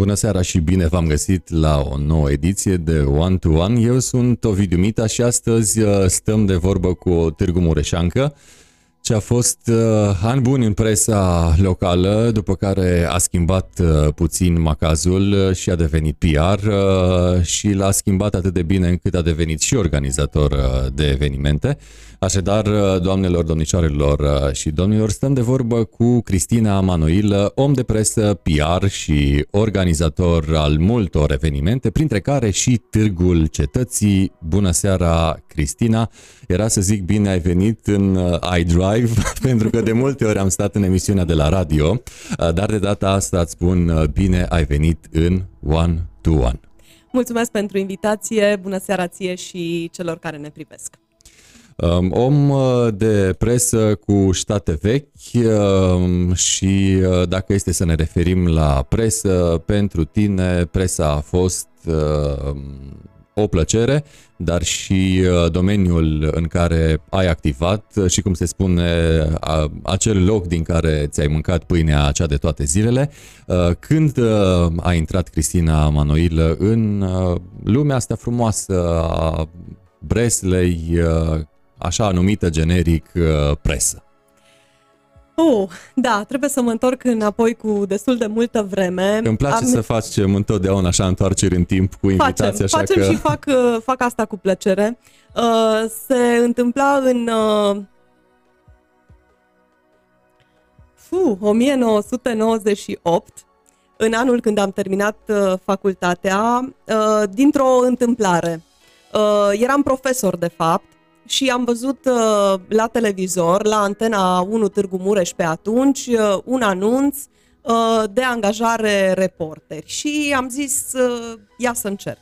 Bună seara și bine v-am găsit la o nouă ediție de One to One. Eu sunt Ovidiu Mita și astăzi uh, stăm de vorbă cu o Târgu Mureșancă ce a fost uh, ani buni în presa locală, după care a schimbat uh, puțin macazul uh, și a devenit PR uh, și l-a schimbat atât de bine încât a devenit și organizator uh, de evenimente. Așadar, uh, doamnelor, domnișoarelor uh, și domnilor, stăm de vorbă cu Cristina Manoil, om de presă, PR și organizator al multor evenimente, printre care și Târgul Cetății. Bună seara, Cristina! Era să zic bine ai venit în uh, iDrive, pentru că de multe ori am stat în emisiunea de la radio, dar de data asta îți spun bine ai venit în One to One. Mulțumesc pentru invitație, bună seara ție și celor care ne privesc. Um, om uh, de presă cu state vechi um, și uh, dacă este să ne referim la presă, pentru tine presa a fost uh, o plăcere, dar și domeniul în care ai activat și, cum se spune, acel loc din care ți-ai mâncat pâinea cea de toate zilele. Când a intrat Cristina Manoilă în lumea asta frumoasă a Breslei, așa numită generic uh, presă. Oh, da, trebuie să mă întorc înapoi cu destul de multă vreme. Îmi place Am... să facem întotdeauna așa întoarceri în timp cu invitații, facem, așa facem că... și fac, uh, fac asta cu plăcere. Uh, se întâmpla în... Uh, fu, 1998, în anul când am terminat uh, facultatea, uh, dintr-o întâmplare. Uh, eram profesor, de fapt, și am văzut uh, la televizor, la antena 1 Târgu Mureș pe atunci, uh, un anunț uh, de angajare reporteri și am zis, uh, ia să încerc.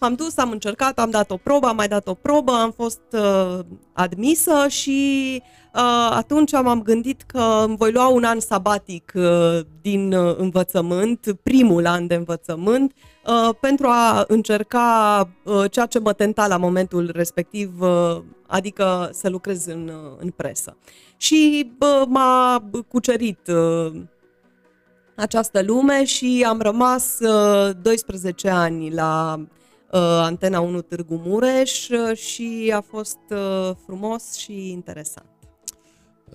M-am dus, am încercat, am dat o probă, am mai dat o probă, am fost uh, admisă și uh, atunci m-am gândit că îmi voi lua un an sabatic uh, din uh, învățământ, primul an de învățământ, uh, pentru a încerca uh, ceea ce mă tenta la momentul respectiv, uh, adică să lucrez în, uh, în presă. Și uh, m-a cucerit uh, această lume și am rămas uh, 12 ani la uh, Antena 1 Târgu Mureș uh, și a fost uh, frumos și interesant.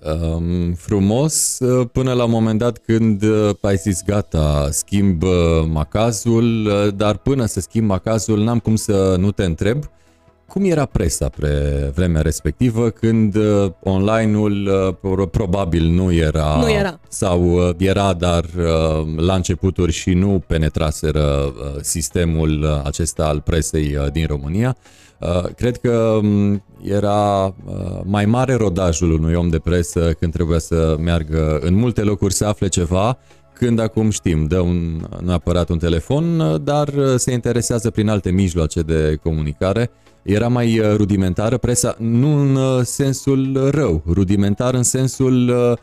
Um, frumos uh, până la un moment dat când uh, ai zis gata, schimb uh, macazul, dar până să schimb macazul n-am cum să nu te întreb cum era presa pe vremea respectivă când uh, online-ul uh, probabil nu era, nu era sau uh, era dar uh, la începuturi și nu penetraseră uh, sistemul uh, acesta al presei uh, din România. Uh, cred că um, era uh, mai mare rodajul unui om de presă când trebuia să meargă în multe locuri să afle ceva când acum știm, dă un, neapărat un telefon, uh, dar uh, se interesează prin alte mijloace de comunicare. Era mai uh, rudimentară presa, nu în uh, sensul rău, rudimentar în sensul uh,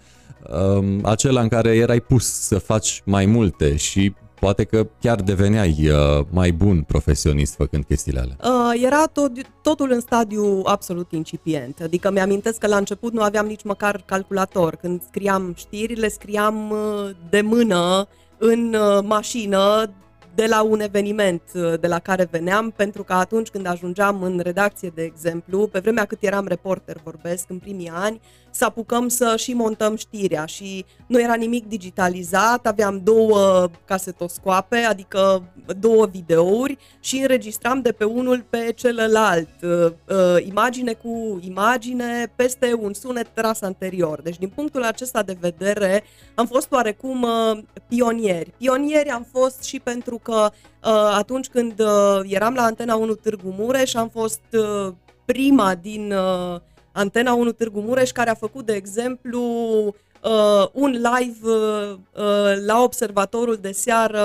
um, acela în care erai pus să faci mai multe și poate că chiar deveneai uh, mai bun profesionist făcând chestiile alea. Uh, era tot, totul în stadiu absolut incipient. Adică mi-amintesc că la început nu aveam nici măcar calculator. Când scriam știrile, scriam uh, de mână în uh, mașină de la un eveniment uh, de la care veneam, pentru că atunci când ajungeam în redacție, de exemplu, pe vremea cât eram reporter, vorbesc, în primii ani, să apucăm să și montăm știrea și nu era nimic digitalizat, aveam două casetoscoape, adică două videouri și înregistram de pe unul pe celălalt, uh, uh, imagine cu imagine, peste un sunet tras anterior. Deci din punctul acesta de vedere am fost oarecum pionieri. Pionieri am fost și pentru că atunci când eram la Antena 1 Târgu Mureș am fost prima din Antena 1 Târgu Mureș, care a făcut, de exemplu, uh, un live uh, uh, la observatorul de seară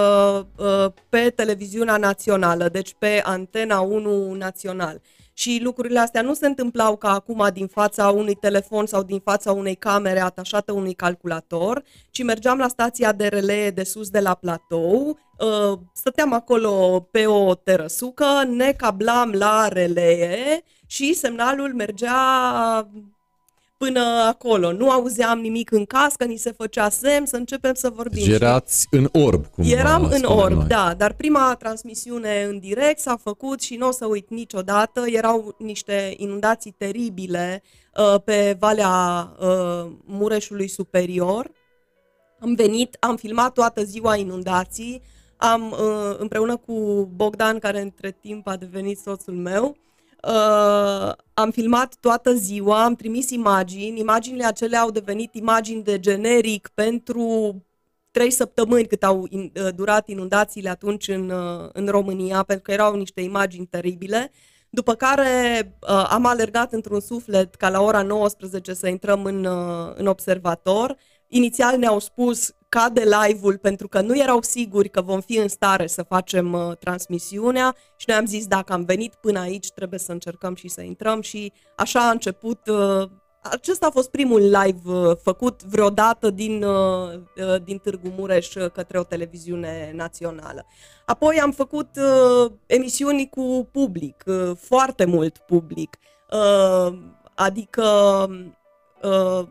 uh, pe televiziunea națională, deci pe Antena 1 național. Și lucrurile astea nu se întâmplau ca acum din fața unui telefon sau din fața unei camere atașată unui calculator, ci mergeam la stația de relee de sus de la platou, uh, stăteam acolo pe o terăsucă, ne cablam la relee și semnalul mergea până acolo. Nu auzeam nimic în cască, ni se făcea semn să începem să vorbim. Deci erați în orb, cum Eram în orb, noi. da, dar prima transmisiune în direct s-a făcut și nu o să uit niciodată. Erau niște inundații teribile uh, pe Valea uh, Mureșului Superior. Am venit, am filmat toată ziua inundații, am uh, împreună cu Bogdan, care între timp a devenit soțul meu, Uh, am filmat toată ziua, am trimis imagini, imaginile acelea au devenit imagini de generic pentru trei săptămâni cât au in, uh, durat inundațiile atunci în, uh, în România, pentru că erau niște imagini teribile. După care uh, am alergat într-un suflet ca la ora 19 să intrăm în, uh, în observator. Inițial ne-au spus cade live-ul pentru că nu erau siguri că vom fi în stare să facem uh, transmisiunea și noi am zis dacă am venit până aici trebuie să încercăm și să intrăm și așa a început uh, acesta a fost primul live uh, făcut vreodată din, uh, uh, din Târgu Mureș uh, către o televiziune națională. Apoi am făcut uh, emisiuni cu public, uh, foarte mult public, uh, adică uh,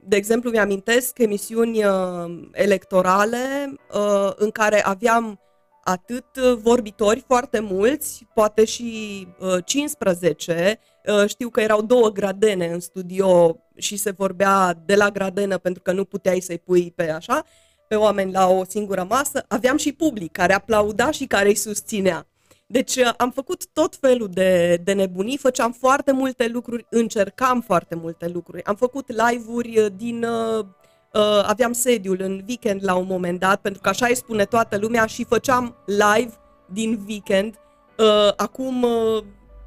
de exemplu, mi-amintesc emisiuni uh, electorale uh, în care aveam atât vorbitori foarte mulți, poate și uh, 15. Uh, știu că erau două gradene în studio și se vorbea de la gradenă pentru că nu puteai să-i pui pe așa, pe oameni la o singură masă. Aveam și public care aplauda și care îi susținea. Deci uh, am făcut tot felul de, de nebunii, făceam foarte multe lucruri, încercam foarte multe lucruri. Am făcut live-uri uh, din... Uh, uh, aveam sediul în weekend la un moment dat, pentru că așa îi spune toată lumea și făceam live din weekend. Uh, acum, uh,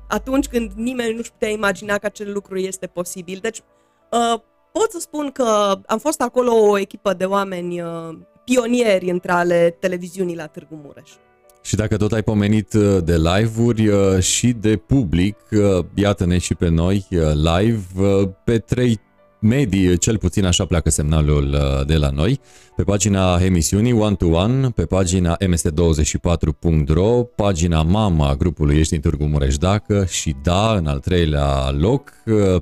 atunci când nimeni nu-și putea imagina că acel lucru este posibil. Deci uh, pot să spun că am fost acolo o echipă de oameni uh, pionieri între ale televiziunii la Târgu Mureș. Și dacă tot ai pomenit uh, de live-uri uh, și de public, uh, iată-ne și pe noi live pe trei medii, cel puțin așa pleacă semnalul de la noi, pe pagina emisiunii One to One, pe pagina mst24.ro, pagina mama a grupului Ești din Târgu Mureș Dacă și da, în al treilea loc,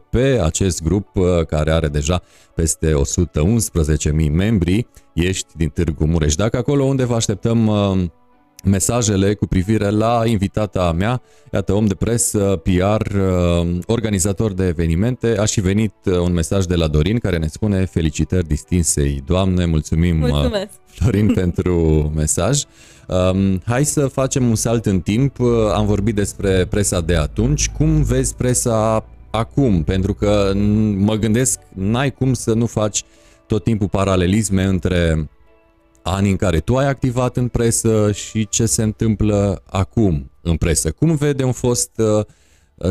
pe acest grup care are deja peste 111.000 membri, Ești din Târgu Mureș. Dacă, acolo unde vă așteptăm mesajele cu privire la invitata mea, iată, om de presă, PR, uh, organizator de evenimente. A și venit uh, un mesaj de la Dorin care ne spune felicitări distinsei doamne, mulțumim uh, Mulțumesc. Florin pentru mesaj. Um, hai să facem un salt în timp. Am vorbit despre presa de atunci. Cum vezi presa acum? Pentru că mă gândesc, n-ai cum să nu faci tot timpul paralelisme între anii în care tu ai activat în presă și ce se întâmplă acum în presă. Cum vede un fost uh,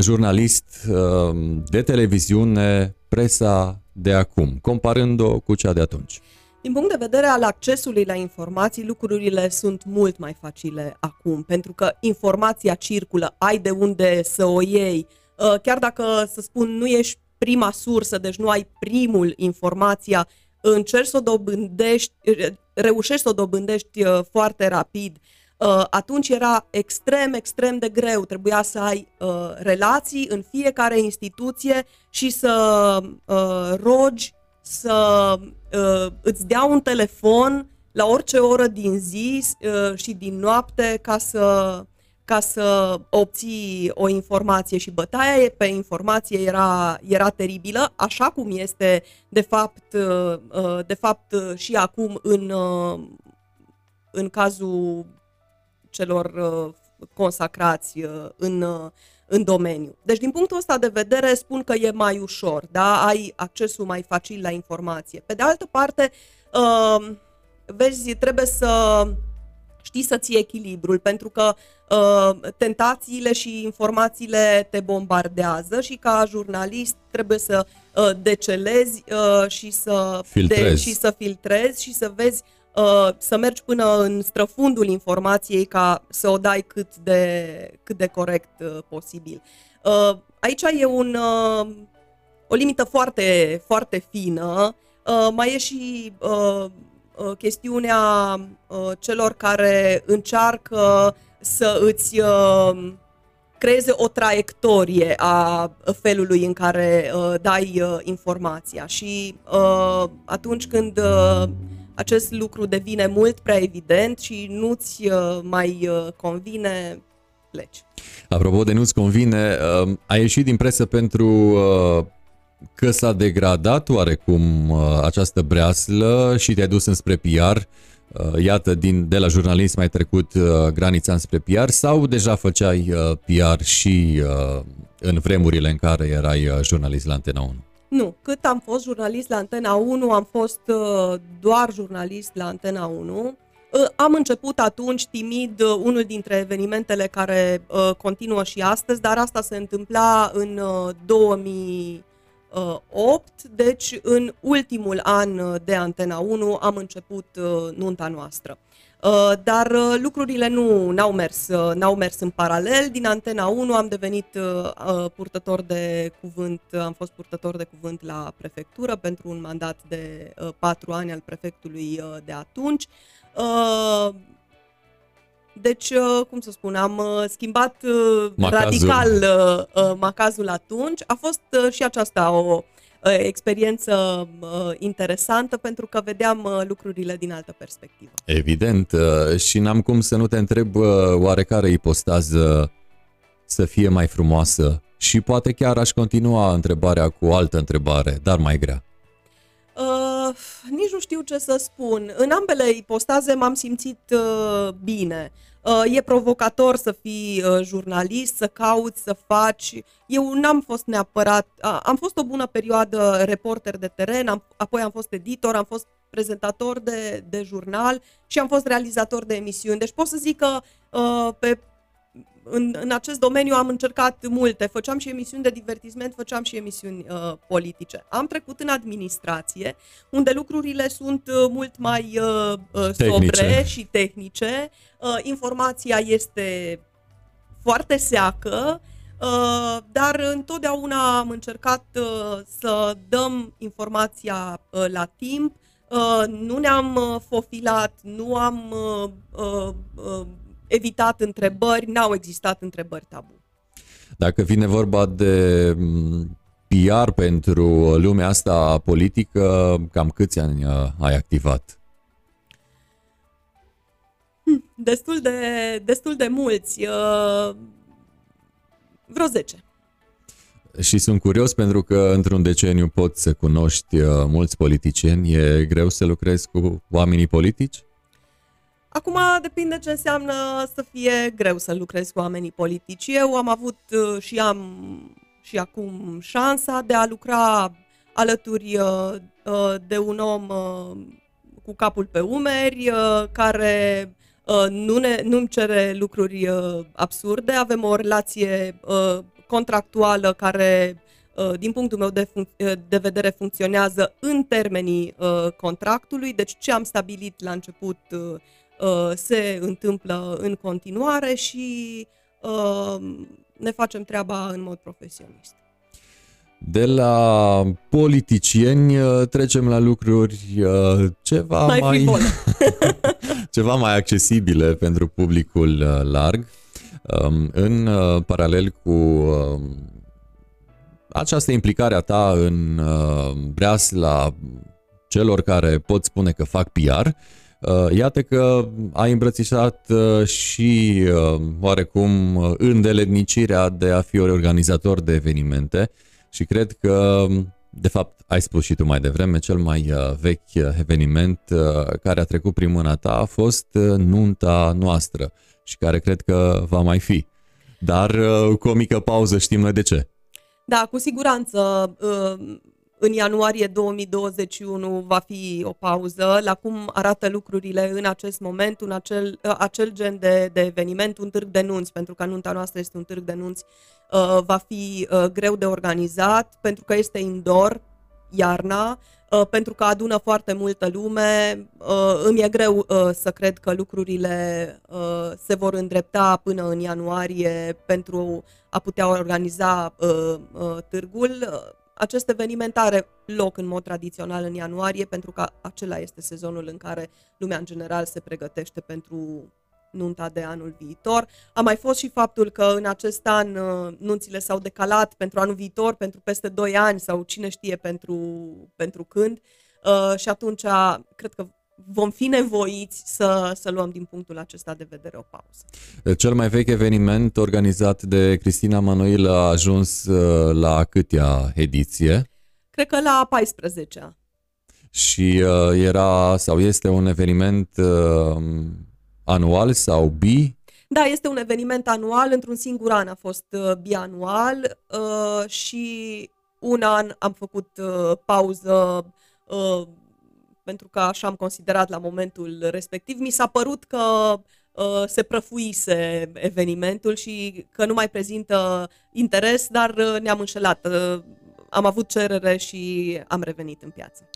jurnalist uh, de televiziune presa de acum, comparând-o cu cea de atunci? Din punct de vedere al accesului la informații, lucrurile sunt mult mai facile acum, pentru că informația circulă, ai de unde să o iei. Uh, chiar dacă, să spun, nu ești prima sursă, deci nu ai primul informația, încerci să o dobândești, reușești să o dobândești uh, foarte rapid, uh, atunci era extrem, extrem de greu. Trebuia să ai uh, relații în fiecare instituție și să rogi să îți dea un telefon la orice oră din zi și din noapte ca să ca să obții o informație și bătaia pe informație era, era teribilă, așa cum este de fapt, uh, uh, de fapt uh, și acum în, în cazul celor consacrați în, în domeniu. Deci, din punctul ăsta de vedere, spun că e mai ușor, da? ai accesul mai facil la informație. Pe de altă parte, vezi, trebuie să știi să ții echilibrul, pentru că uh, tentațiile și informațiile te bombardează și ca jurnalist trebuie să uh, decelezi uh, și, să filtrezi. De, și să filtrezi și să vezi uh, să mergi până în străfundul informației ca să o dai cât de, cât de corect uh, posibil. Uh, aici e un, uh, o limită foarte, foarte fină. Uh, mai e și uh, Uh, chestiunea uh, celor care încearcă să îți uh, creeze o traiectorie a felului în care uh, dai uh, informația și uh, atunci când uh, acest lucru devine mult prea evident și nu-ți uh, mai uh, convine, pleci. Apropo de nu-ți convine, uh, ai ieșit din presă pentru uh, că s-a degradat oarecum uh, această breaslă și te-ai dus înspre PR Uh, iată, din, de la jurnalism ai trecut uh, granița înspre PR sau deja făceai uh, PR și în vremurile în care erai jurnalist la Antena 1? Nu, cât am fost jurnalist la Antena 1, am fost doar jurnalist la Antena 1. Am început atunci timid unul dintre evenimentele care continuă și astăzi, dar asta se întâmpla în 2000 8, deci în ultimul an uh, de Antena 1 am început uh, nunta noastră. Uh, dar lucrurile nu n-au mers, n-au mers în paralel. Din Antena 1 am devenit purtător de cuvânt, am fost purtător de cuvânt la prefectură pentru un mandat de patru ani al prefectului de atunci. Deci, uh, cum să spun, am uh, schimbat uh, macazul. radical macazul atunci. A fost și aceasta o experiență interesantă pentru că vedeam lucrurile din altă perspectivă. Evident, și n-am cum să nu te întreb oarecare ipostază să fie mai frumoasă și poate chiar aș continua întrebarea cu o altă întrebare, dar mai grea. Uh, nici nu știu ce să spun. În ambele ipostaze m-am simțit uh, bine. Uh, e provocator să fii uh, jurnalist, să cauți, să faci. Eu n-am fost neapărat. Uh, am fost o bună perioadă reporter de teren, am, apoi am fost editor, am fost prezentator de, de jurnal și am fost realizator de emisiuni. Deci pot să zic că uh, pe în, în acest domeniu am încercat multe. Făceam și emisiuni de divertisment, făceam și emisiuni uh, politice. Am trecut în administrație, unde lucrurile sunt uh, mult mai uh, uh sobre și tehnice. Uh, informația este foarte seacă, uh, dar întotdeauna am încercat uh, să dăm informația uh, la timp. Uh, nu ne-am uh, fofilat, nu am uh, uh, uh, evitat întrebări, n-au existat întrebări tabu. Dacă vine vorba de mm, PR pentru lumea asta politică, cam câți ani uh, ai activat? Hm, destul de, destul de mulți. Uh, vreo 10. Și sunt curios pentru că într-un deceniu poți să cunoști uh, mulți politicieni. E greu să lucrezi cu oamenii politici? Acum depinde ce înseamnă să fie greu să lucrezi cu oamenii politici. Eu am avut uh, și am și acum șansa de a lucra alături uh, uh, de un om cu capul pe umeri, care nu ne, nu-mi cere lucruri absurde. Avem o relație contractuală care, din punctul meu de, func- de vedere, funcționează în termenii contractului. Deci ce am stabilit la început Uh, se întâmplă în continuare și uh, ne facem treaba în mod profesionist. De la politicieni uh, trecem la lucruri ceva mai, mai ceva mai accesibile pentru publicul larg. Um, în paralel cu um, această implicare a ta în breasla celor care pot spune că fac PR, Uh, iată că ai îmbrățișat uh, și uh, oarecum îndeletnicirea de a fi organizator de evenimente și cred că, de fapt, ai spus și tu mai devreme, cel mai vechi eveniment care a trecut prin mâna ta a fost nunta noastră și care cred că va mai fi. Dar cu o mică pauză știm noi de ce. Da, cu siguranță în ianuarie 2021 va fi o pauză, la cum arată lucrurile în acest moment, un acel, uh, acel gen de, de eveniment, un târg de nunți, pentru că nunta noastră este un târg de nunți, uh, va fi uh, greu de organizat, pentru că este indoor, iarna, pentru că adună foarte multă lume. Îmi e greu să cred că lucrurile se vor îndrepta până în ianuarie pentru a putea organiza târgul acest eveniment are loc în mod tradițional în ianuarie, pentru că acela este sezonul în care lumea în general se pregătește pentru nunta de anul viitor. A mai fost și faptul că în acest an uh, nunțile s-au decalat pentru anul viitor, pentru peste 2 ani sau cine știe pentru, pentru când. Uh, și atunci cred că vom fi nevoiți să, să luăm din punctul acesta de vedere o pauză. Cel mai vechi eveniment organizat de Cristina Manoil a ajuns uh, la câtea ediție? Cred că la 14-a. Și uh, era sau este un eveniment uh, anual sau bi? Da, este un eveniment anual, într-un singur an a fost uh, bianual uh, și un an am făcut uh, pauză uh, pentru că așa am considerat la momentul respectiv. Mi s-a părut că uh, se prăfuise evenimentul și că nu mai prezintă interes, dar uh, ne-am înșelat. Uh, am avut cerere și am revenit în piață.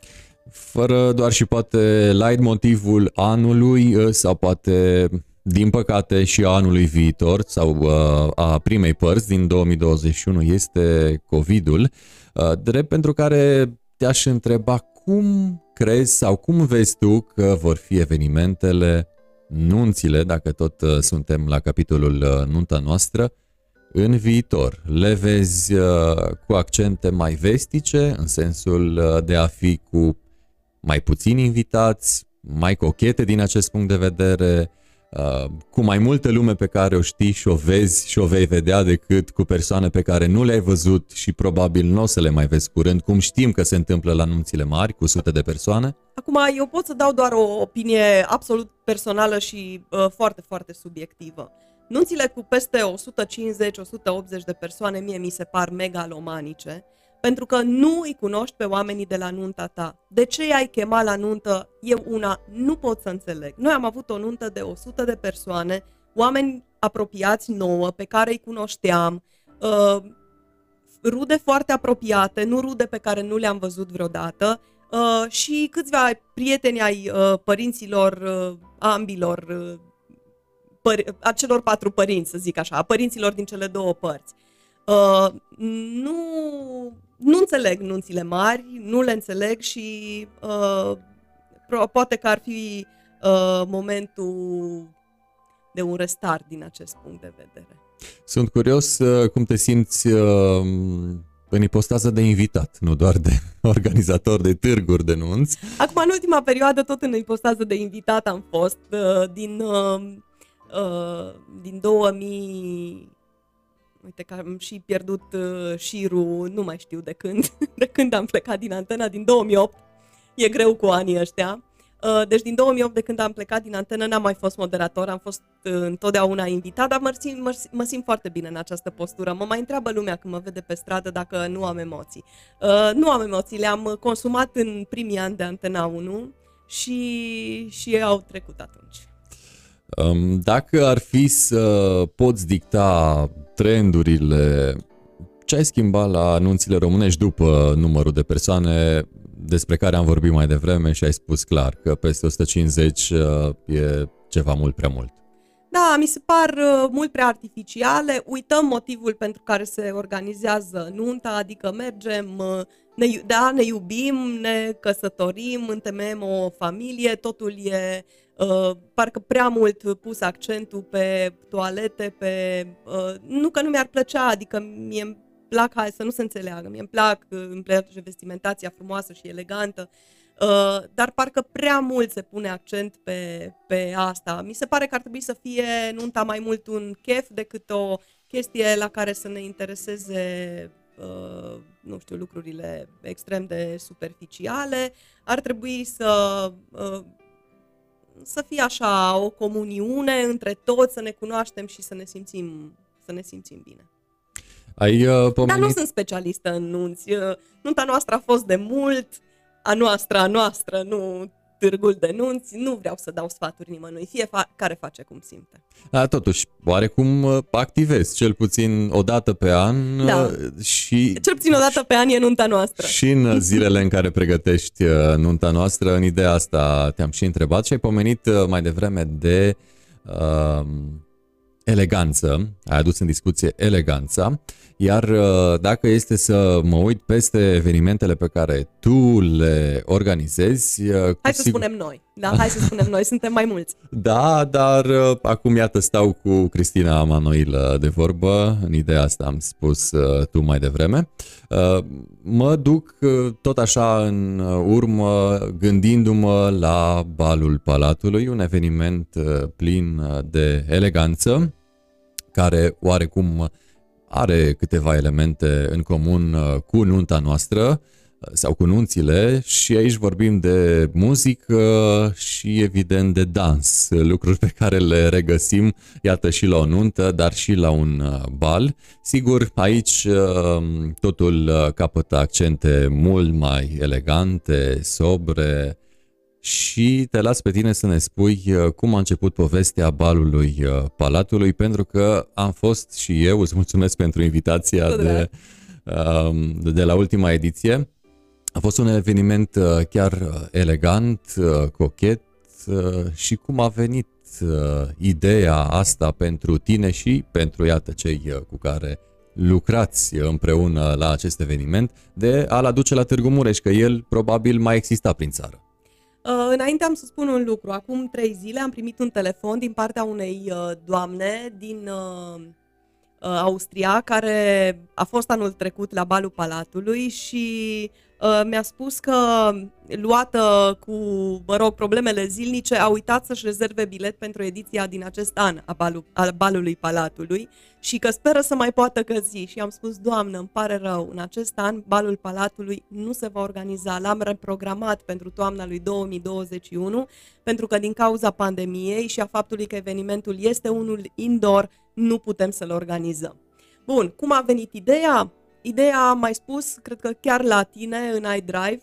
Fără doar și poate light motivul anului uh, sau poate din păcate și anului viitor sau uh, a primei părți din 2021 este COVID-ul, uh, drept pentru care te-aș întreba cum crezi sau cum vezi tu că vor fi evenimentele, nunțile, dacă tot uh, suntem la capitolul uh, nunta noastră, în viitor? Le vezi uh, cu accente mai vestice, în sensul de a fi cu mai puțini invitați, mai cochete din acest punct de vedere, Uh, cu mai multă lume pe care o știi și o vezi și o vei vedea decât cu persoane pe care nu le-ai văzut și probabil nu o să le mai vezi curând, cum știm că se întâmplă la nunțile mari cu sute de persoane? Acum, eu pot să dau doar o opinie absolut personală și uh, foarte, foarte subiectivă. Nunțile cu peste 150-180 de persoane mie mi se par megalomanice pentru că nu îi cunoști pe oamenii de la nunta ta. De ce i-ai chemat la nuntă? Eu una nu pot să înțeleg. Noi am avut o nuntă de 100 de persoane, oameni apropiați nouă, pe care îi cunoșteam, uh, rude foarte apropiate, nu rude pe care nu le-am văzut vreodată uh, și câțiva prieteni ai uh, părinților uh, ambilor, uh, păr- a celor patru părinți, să zic așa, a părinților din cele două părți. Uh, nu nu înțeleg nunțile mari, nu le înțeleg și uh, poate că ar fi uh, momentul de un restart din acest punct de vedere. Sunt curios uh, cum te simți uh, în ipostază de invitat, nu doar de organizator de târguri de nunți. Acum, în ultima perioadă, tot în ipostază de invitat am fost uh, din, uh, uh, din 2000 Uite că am și pierdut uh, șirul, nu mai știu de când, de când am plecat din antena, din 2008. E greu cu anii ăștia. Uh, deci din 2008, de când am plecat din antenă, n-am mai fost moderator, am fost uh, întotdeauna invitat, dar mă simt, mă, mă simt foarte bine în această postură. Mă mai întreabă lumea când mă vede pe stradă dacă nu am emoții. Uh, nu am emoții, le-am consumat în primii ani de Antena 1 și, și au trecut atunci. Um, dacă ar fi să poți dicta trendurile, ce ai schimbat la anunțile românești după numărul de persoane despre care am vorbit mai devreme și ai spus clar că peste 150 uh, e ceva mult prea mult? Da, mi se par uh, mult prea artificiale. Uităm motivul pentru care se organizează nunta, adică mergem, uh, ne, da, ne iubim, ne căsătorim, întemeiem o familie, totul e uh, parcă prea mult pus accentul pe toalete, pe... Uh, nu că nu mi-ar plăcea, adică mie îmi plac, hai să nu se înțeleagă, mie îmi plac, îmi place vestimentația frumoasă și elegantă, uh, dar parcă prea mult se pune accent pe, pe asta. Mi se pare că ar trebui să fie nunta mai mult un chef decât o chestie la care să ne intereseze Uh, nu știu, lucrurile extrem de superficiale. Ar trebui să uh, să fie așa o comuniune între toți, să ne cunoaștem și să ne simțim, să ne simțim bine. Ai uh, pomenit... Dar nu sunt specialistă în nunți. Uh, nunta noastră a fost de mult, a noastră, a noastră, nu târgul de nunți, nu vreau să dau sfaturi nimănui, fiecare face cum simte. Da, totuși, oarecum uh, activezi, cel puțin o dată pe an da. Uh, și... Cel puțin o dată pe an e nunta noastră. Și în zilele în care pregătești uh, nunta noastră, în ideea asta te-am și întrebat și ai pomenit mai devreme de uh, eleganță, ai adus în discuție eleganța, iar uh, dacă este să mă uit peste evenimentele pe care tu le organizezi... Uh, hai să sigur... spunem noi, da? Hai să spunem noi, suntem mai mulți. Da, dar uh, acum iată stau cu Cristina Manoilă de vorbă, în ideea asta am spus tu mai devreme. Mă duc tot așa în urmă gândindu-mă la Balul Palatului, un eveniment plin de eleganță, care oarecum are câteva elemente în comun uh, cu nunta noastră uh, sau cu nunțile și aici vorbim de muzică și evident de dans, lucruri pe care le regăsim, iată, și la o nuntă, dar și la un uh, bal. Sigur, aici totul capătă accente mult mai elegante, sobre, și te las pe tine să ne spui uh, cum a început povestea balului uh, Palatului, pentru că am fost și eu, îți mulțumesc pentru invitația de, um, de la ultima ediție. A fost un eveniment uh, chiar elegant, cochet și cum a venit ideea asta pentru tine și pentru, iată, cei cu care lucrați împreună la acest eveniment de a-l aduce la Târgu Mureș, că el probabil mai exista prin țară. Uh, înainte am să spun un lucru. Acum trei zile am primit un telefon din partea unei uh, doamne din uh, uh, Austria care a fost anul trecut la balul Palatului și uh, mi-a spus că luată cu, mă rog, problemele zilnice, a uitat să-și rezerve bilet pentru ediția din acest an a, balu, a balului Palatului și că speră să mai poată căzi. Și am spus, Doamnă, îmi pare rău, în acest an balul Palatului nu se va organiza. L-am reprogramat pentru toamna lui 2021, pentru că din cauza pandemiei și a faptului că evenimentul este unul indoor, nu putem să-l organizăm. Bun, cum a venit ideea? Ideea, am mai spus, cred că chiar la tine în iDrive,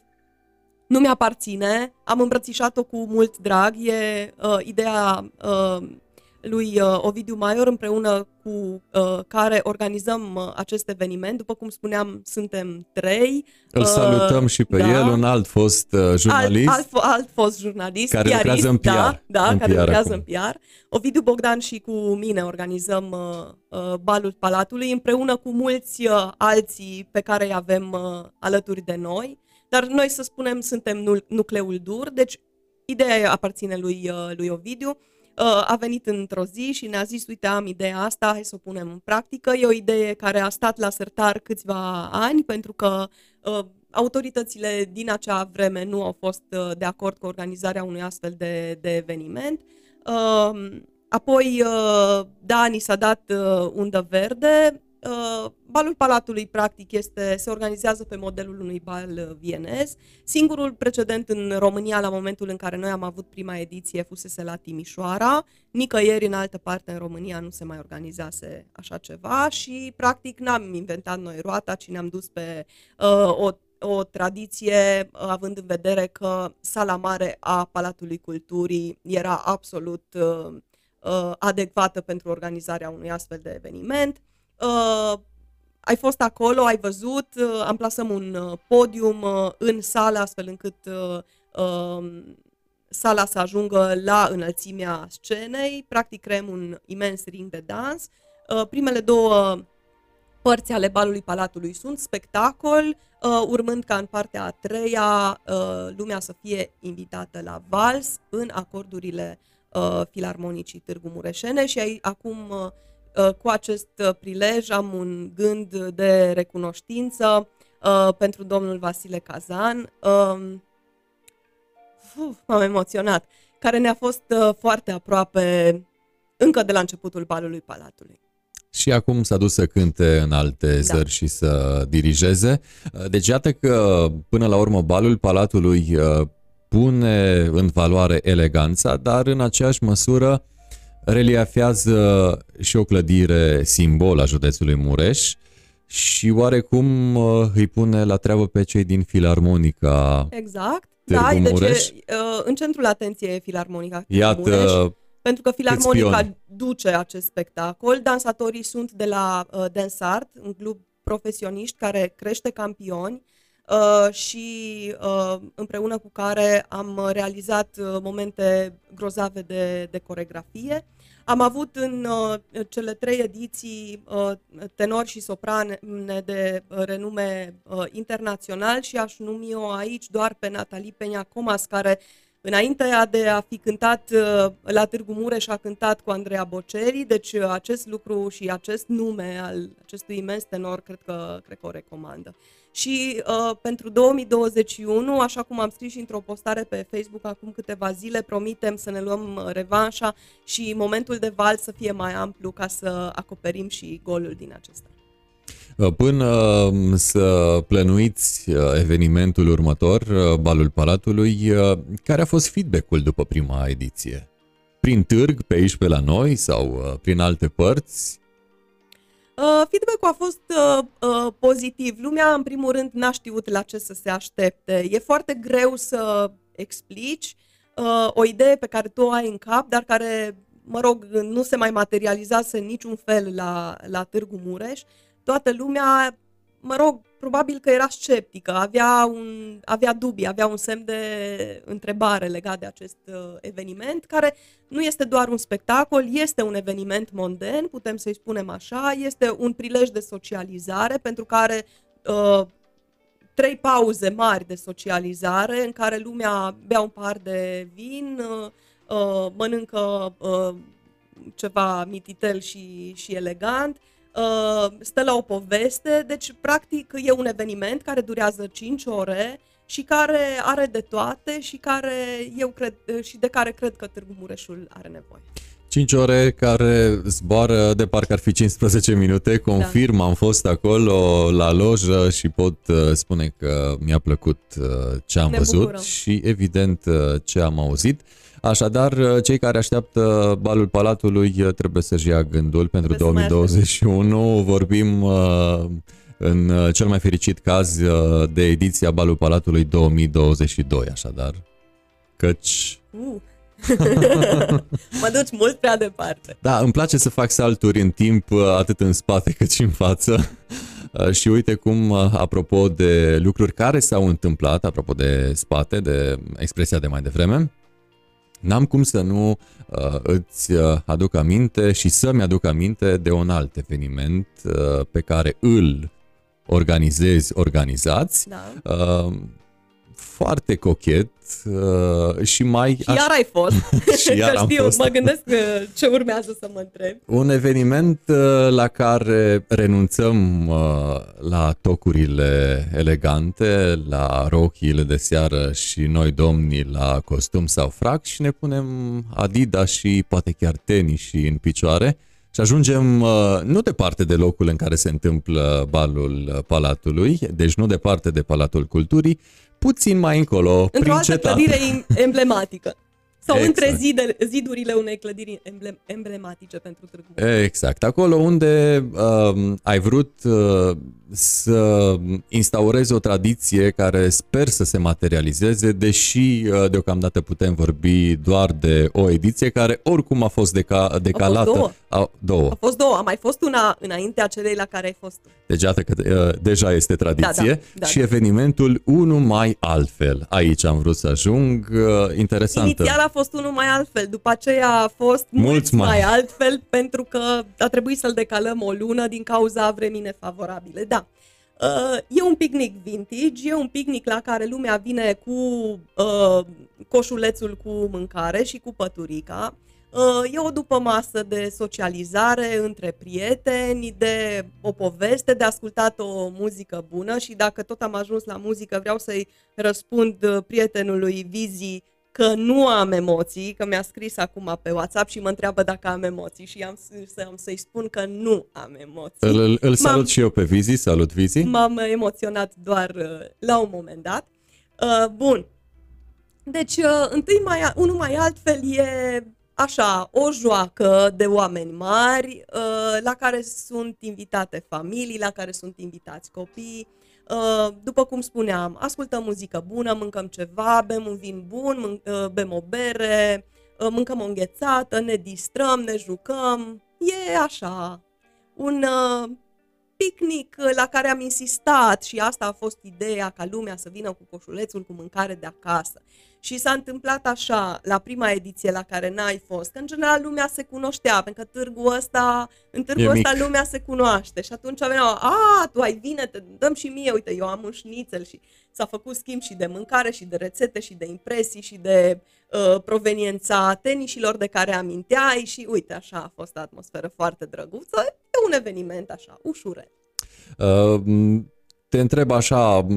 nu mi-aparține, am îmbrățișat-o cu mult drag, e uh, ideea uh, lui uh, Ovidiu Maior împreună cu uh, care organizăm uh, acest eveniment. După cum spuneam, suntem trei. Îl uh, salutăm și pe da, el, un alt fost uh, jurnalist. Alt, alt, alt fost jurnalist, care piarist, lucrează în PR. Da, da în care PR lucrează acum. în PR. Ovidiu Bogdan și cu mine organizăm uh, uh, balul Palatului împreună cu mulți uh, alții pe care îi avem uh, alături de noi. Dar noi, să spunem, suntem nucleul dur, deci ideea aparține lui, uh, lui Ovidiu. Uh, a venit într-o zi și ne-a zis, uite, am ideea asta, hai să o punem în practică. E o idee care a stat la sertar câțiva ani, pentru că uh, autoritățile din acea vreme nu au fost de acord cu organizarea unui astfel de, de eveniment. Apoi, da, ni s-a dat undă verde, Uh, balul Palatului, practic, este, se organizează pe modelul unui bal uh, vienez. Singurul precedent în România, la momentul în care noi am avut prima ediție, fusese la Timișoara. Nicăieri, în altă parte, în România, nu se mai organizase așa ceva și, practic, n-am inventat noi roata, ci ne-am dus pe uh, o o tradiție, uh, având în vedere că sala mare a Palatului Culturii era absolut uh, uh, adecvată pentru organizarea unui astfel de eveniment uh, ai fost acolo, ai văzut, uh, amplasăm un uh, podium uh, în sală astfel încât uh, uh, sala să ajungă la înălțimea scenei, practic creăm un imens ring de dans. Uh, primele două părți ale balului Palatului sunt spectacol, uh, urmând ca în partea a treia uh, lumea să fie invitată la vals în acordurile uh, filarmonicii Târgu Mureșene și ai, acum uh, Uh, cu acest uh, prilej am un gând de recunoștință uh, pentru domnul Vasile Cazan. Um, uf, m-am emoționat, care ne-a fost foarte aproape încă de la începutul balului Palatului. Și acum s-a dus să cânte în alte da. zări și să dirigeze. Deci iată că până la urmă balul Palatului pune în valoare eleganța, dar în aceeași măsură reliefează și o clădire simbol a județului Mureș și oarecum uh, îi pune la treabă pe cei din Filarmonica Exact, da, Mureș. deci uh, în centrul atenției e Filarmonica Iată, Mureș, pentru că Filarmonica duce acest spectacol, dansatorii sunt de la uh, Densart, un club profesioniști care crește campioni, Uh, și uh, împreună cu care am realizat uh, momente grozave de, de coregrafie. Am avut în uh, cele trei ediții uh, tenori și soprane de uh, renume uh, internațional și aș numi-o aici doar pe Natalie Peña Comas, care Înainte de a fi cântat uh, la Târgu Mureș, a cântat cu Andreea Boceri, deci uh, acest lucru și acest nume al acestui imens tenor cred că, cred că o recomandă. Și uh, pentru 2021, așa cum am scris și într-o postare pe Facebook acum câteva zile, promitem să ne luăm uh, revanșa și momentul de val să fie mai amplu ca să acoperim și golul din acesta. Până um, să plănuiți uh, evenimentul următor, uh, Balul Palatului, uh, care a fost feedback-ul după prima ediție? Prin târg, pe aici, pe la noi sau prin alte părți? Uh, feedback-ul a fost uh, uh, pozitiv. Lumea, în primul rând, n-a știut la ce să se aștepte. E foarte greu să explici uh, o idee pe care tu o ai în cap, dar care, mă rog, nu se mai materializase în niciun fel la, la Târgu Mureș toată lumea, mă rog, probabil că era sceptică, avea, un, avea dubii, avea un semn de întrebare legat de acest uh, eveniment, care nu este doar un spectacol, este un eveniment monden, putem să-i spunem așa, este un prilej de socializare pentru care uh, trei pauze mari de socializare în care lumea bea un par de vin, uh, uh, mănâncă uh, ceva mititel și, și elegant, Uh, stă la o poveste, deci practic e un eveniment care durează 5 ore și care are de toate și care eu cred și de care cred că Târgu Mureșul are nevoie. 5 ore care zboară de parcă ar fi 15 minute, confirm, da. am fost acolo la lojă și pot uh, spune că mi-a plăcut uh, ce am ne văzut bucurăm. și evident ce am auzit. Așadar, uh, cei care așteaptă balul Palatului uh, trebuie să-și ia gândul pentru trebuie 2021. Vorbim uh, în cel mai fericit caz de ediția Balul Palatului 2022, așadar. Căci... Uh. mă duci mult prea departe. Da, îmi place să fac salturi în timp, atât în spate cât și în față. Și uite cum, apropo de lucruri care s-au întâmplat, apropo de spate, de expresia de mai devreme, N-am cum să nu uh, îți uh, aduc aminte și să-mi aduc aminte de un alt eveniment uh, pe care îl organizezi, organizați. Da. Uh, foarte cochet uh, și mai... Și iar ai fost. și iar că știu, fost. mă gândesc ce urmează să mă întreb. Un eveniment uh, la care renunțăm uh, la tocurile elegante, la rochiile de seară și noi domnii la costum sau frac și ne punem Adidas și poate chiar tenis și în picioare și ajungem uh, nu departe de locul în care se întâmplă balul Palatului, deci nu departe de Palatul Culturii, puțin mai încolo, Într-o prin altă cetate. clădire emblematică. Sau exact. între zide, zidurile unei clădiri emblem, emblematice pentru Târgu Exact, acolo unde uh, ai vrut uh, să instaurezi o tradiție care sper să se materializeze, deși uh, deocamdată putem vorbi doar de o ediție care oricum a fost deca- decalată. A fost două. A, două. A fost două. A mai fost una înaintea celei la care ai fost tu. Deci iată că uh, deja este tradiție da, da, da, și da. evenimentul unul mai altfel. Aici am vrut să ajung. Uh, interesantă. Inițial a fost unul mai altfel, după aceea a fost mult mai... mai altfel pentru că a trebuit să-l decalăm o lună din cauza vremii nefavorabile. Da. Uh, e un picnic vintage, e un picnic la care lumea vine cu uh, coșulețul cu mâncare și cu păturica. Uh, e o după masă de socializare între prieteni, de o poveste, de ascultat o muzică bună și dacă tot am ajuns la muzică, vreau să-i răspund uh, prietenului Vizi că nu am emoții, că mi-a scris acum pe WhatsApp și mă întreabă dacă am emoții și am să, să-i spun că nu am emoții. Îl, îl salut și eu pe Vizi, salut Vizi. M-am emoționat doar uh, la un moment dat. Uh, bun. Deci, uh, întâi mai, unul mai altfel e așa, o joacă de oameni mari uh, la care sunt invitate familii, la care sunt invitați copii, Uh, după cum spuneam, ascultăm muzică bună, mâncăm ceva, bem un vin bun, uh, bem o bere, uh, mâncăm o înghețată, ne distrăm, ne jucăm. E așa, un, picnic la care am insistat și asta a fost ideea ca lumea să vină cu coșulețul cu mâncare de acasă. Și s-a întâmplat așa, la prima ediție la care n-ai fost, că în general lumea se cunoștea, pentru că târgul ăsta, în târgul ăsta lumea se cunoaște. Și atunci veneau, a, tu ai vine, te dăm și mie, uite, eu am un șnițel și s-a făcut schimb și de mâncare și de rețete și de impresii și de uh, proveniența tenișilor de care aminteai. Și uite, așa a fost o atmosferă foarte drăguță, e un eveniment așa, ușure. Uh, te întreb așa,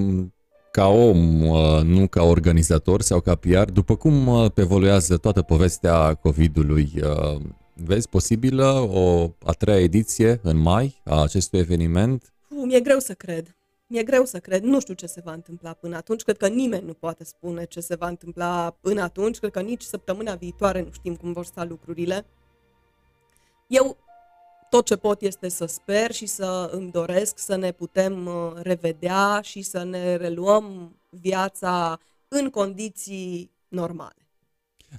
ca om, uh, nu ca organizator sau ca PR, după cum uh, evoluează toată povestea COVID-ului, uh, vezi posibilă o a treia ediție în mai a acestui eveniment? Mi-e greu să cred. Mi-e greu să cred. Nu știu ce se va întâmpla până atunci. Cred că nimeni nu poate spune ce se va întâmpla până atunci. Cred că nici săptămâna viitoare nu știm cum vor sta lucrurile. Eu tot ce pot este să sper și să îmi doresc să ne putem uh, revedea și să ne reluăm viața în condiții normale.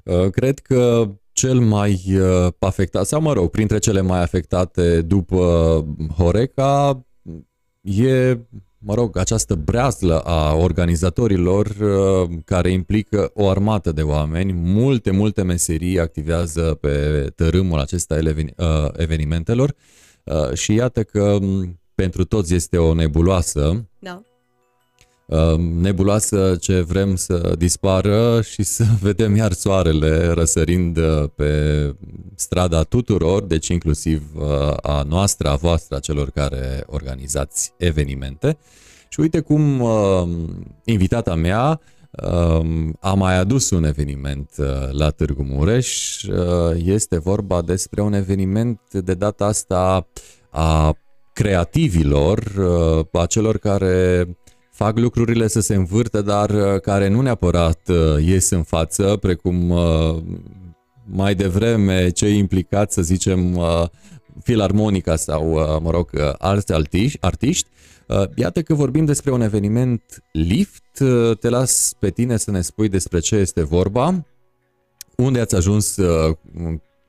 Uh, cred că cel mai uh, afectat, sau mă rog, printre cele mai afectate după Horeca e mă rog, această breazlă a organizatorilor uh, care implică o armată de oameni, multe, multe meserii activează pe tărâmul acesta uh, evenimentelor uh, și iată că pentru toți este o nebuloasă. Da. Nebuloasă ce vrem să dispară și să vedem iar soarele răsărind pe strada tuturor, deci inclusiv a noastră, a voastră, a celor care organizați evenimente. Și uite cum uh, invitata mea uh, a mai adus un eveniment uh, la Târgu Mureș. Uh, este vorba despre un eveniment de data asta a creativilor, uh, a celor care fac lucrurile să se învârtă, dar uh, care nu neapărat uh, ies în față, precum uh, mai devreme cei implicați, să zicem, uh, filarmonica sau, uh, mă rog, uh, alți artiști, artiști Uh, iată că vorbim despre un eveniment lift. Uh, te las pe tine să ne spui despre ce este vorba, unde ați ajuns uh,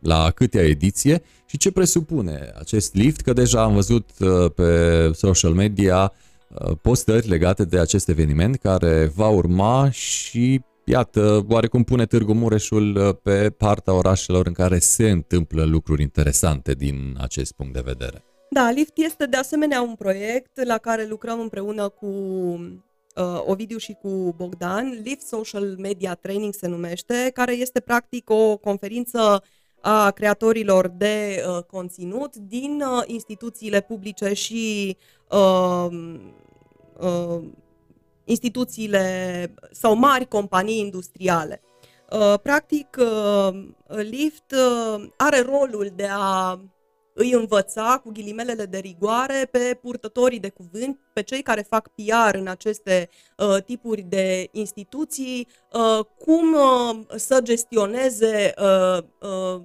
la câtea ediție și ce presupune acest lift, că deja am văzut pe social media postări legate de acest eveniment care va urma și iată, oarecum pune Târgu Mureșul pe partea orașelor în care se întâmplă lucruri interesante din acest punct de vedere. Da, Lift este de asemenea un proiect la care lucrăm împreună cu uh, Ovidiu și cu Bogdan. Lift Social Media Training se numește, care este practic o conferință a creatorilor de uh, conținut din uh, instituțiile publice și uh, uh, instituțiile sau mari companii industriale. Uh, practic, uh, Lift uh, are rolul de a îi învăța cu ghilimelele de rigoare pe purtătorii de cuvânt, pe cei care fac PR în aceste uh, tipuri de instituții, uh, cum uh, să gestioneze uh, uh,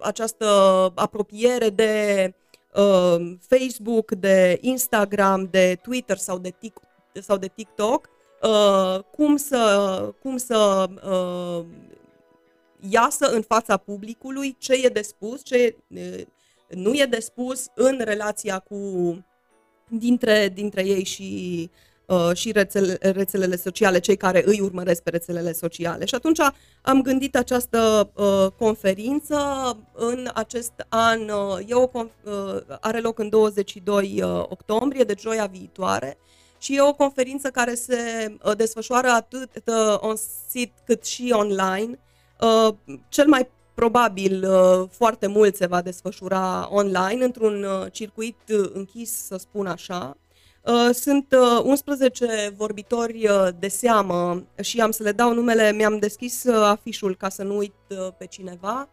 această apropiere de uh, Facebook, de Instagram, de Twitter sau de, tic- sau de TikTok, uh, cum să, cum să uh, iasă în fața publicului ce e de spus, ce e, nu e de spus în relația cu dintre, dintre ei și, uh, și rețele, rețelele sociale, cei care îi urmăresc pe rețelele sociale. Și atunci am gândit această uh, conferință în acest an, uh, e o, uh, are loc în 22 uh, octombrie, deci joia viitoare, și e o conferință care se uh, desfășoară atât uh, on-sit cât și online. Uh, cel mai probabil uh, foarte mult se va desfășura online într-un uh, circuit uh, închis, să spun așa. Sunt 11 vorbitori de seamă și am să le dau numele, mi-am deschis afișul ca să nu uit pe cineva,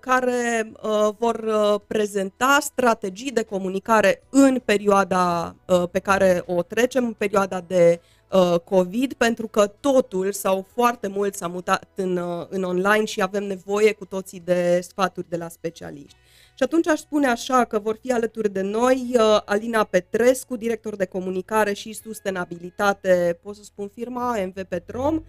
care vor prezenta strategii de comunicare în perioada pe care o trecem, în perioada de Uh, COVID, pentru că totul sau foarte mult s-a mutat în, uh, în online și avem nevoie cu toții de sfaturi de la specialiști. Și atunci aș spune așa că vor fi alături de noi uh, Alina Petrescu, director de comunicare și sustenabilitate, pot să spun firma MV Petrom,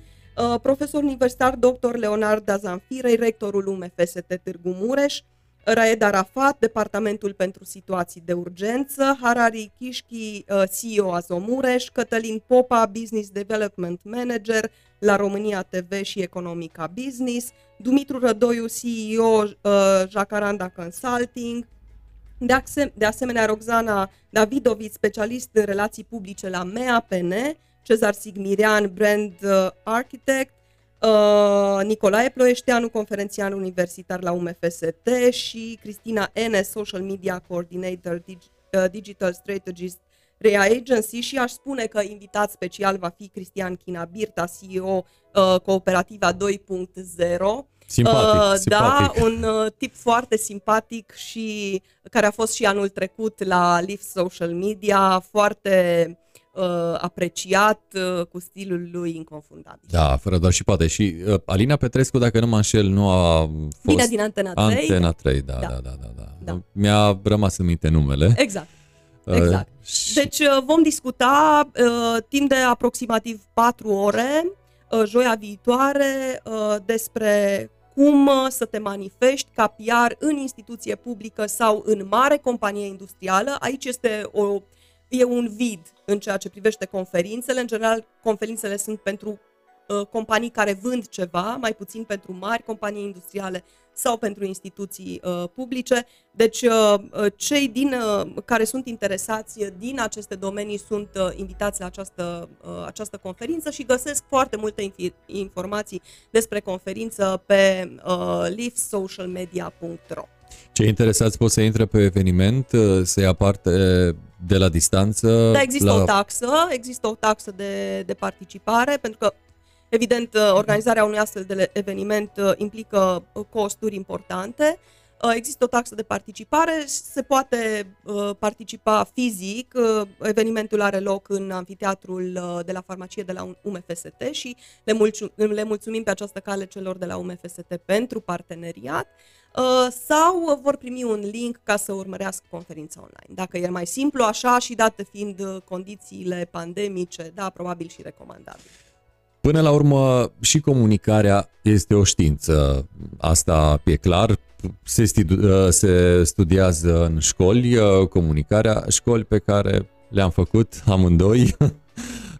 profesor universitar dr. Leonard Dazanfirei, rectorul UMFST Târgu Mureș, Raed Arafat, Departamentul pentru Situații de Urgență, Harari Kishki, uh, CEO Azomureș, Cătălin Popa, Business Development Manager la România TV și Economica Business, Dumitru Rădoiu, CEO uh, Jacaranda Consulting, de, asem- de asemenea Roxana Davidovic, specialist în relații publice la MEAPN, Cezar Sigmirian, Brand uh, Architect, Uh, Nicolae Ploieșteanu, conferențian universitar la UMFST și Cristina N, Social Media Coordinator, Dig- uh, Digital Strategist Rea Agency și aș spune că invitat special va fi Cristian China Birta, CEO uh, Cooperativa 2.0. Simpatic, Uh, simpatic. Da, un uh, tip foarte simpatic și care a fost și anul trecut la Live Social Media, foarte uh, apreciat uh, cu stilul lui inconfundabil. Da, fără doar și poate. Și uh, Alina Petrescu, dacă nu mă înșel, nu a fost... Vine din Antena 3. Antena 3, da, da, Da. da, da. da, da. Da. Mi-a rămas în minte numele. Exact. Uh, exact. și- Deci uh, vom discuta uh, timp de aproximativ 4 ore, uh, joia viitoare, uh, despre cum uh, să te manifesti ca PR în instituție publică sau în mare companie industrială. Aici este o, e un vid în ceea ce privește conferințele. În general, conferințele sunt pentru uh, companii care vând ceva, mai puțin pentru mari companii industriale sau pentru instituții uh, publice. Deci, uh, uh, cei din, uh, care sunt interesați din aceste domenii sunt uh, invitați la această, uh, această conferință și găsesc foarte multe infi- informații despre conferință pe uh, leafsocialmedia.ro. Cei interesați pot să intre pe eveniment, uh, să ia parte de la distanță. Da, există la... o taxă, există o taxă de, de participare, pentru că, evident, uh, organizarea unui astfel de eveniment uh, implică uh, costuri importante. Uh, Există o taxă de participare, se poate uh, participa fizic, uh, evenimentul are loc în amfiteatrul uh, de la farmacie de la UMFST și le, mulțu- le mulțumim pe această cale celor de la UMFST pentru parteneriat uh, sau vor primi un link ca să urmărească conferința online. Dacă e mai simplu așa și date fiind uh, condițiile pandemice, da, probabil și recomandabil. Până la urmă, și comunicarea este o știință. Asta e clar. Se, stidu- se studiază în școli uh, comunicarea, școli pe care le-am făcut amândoi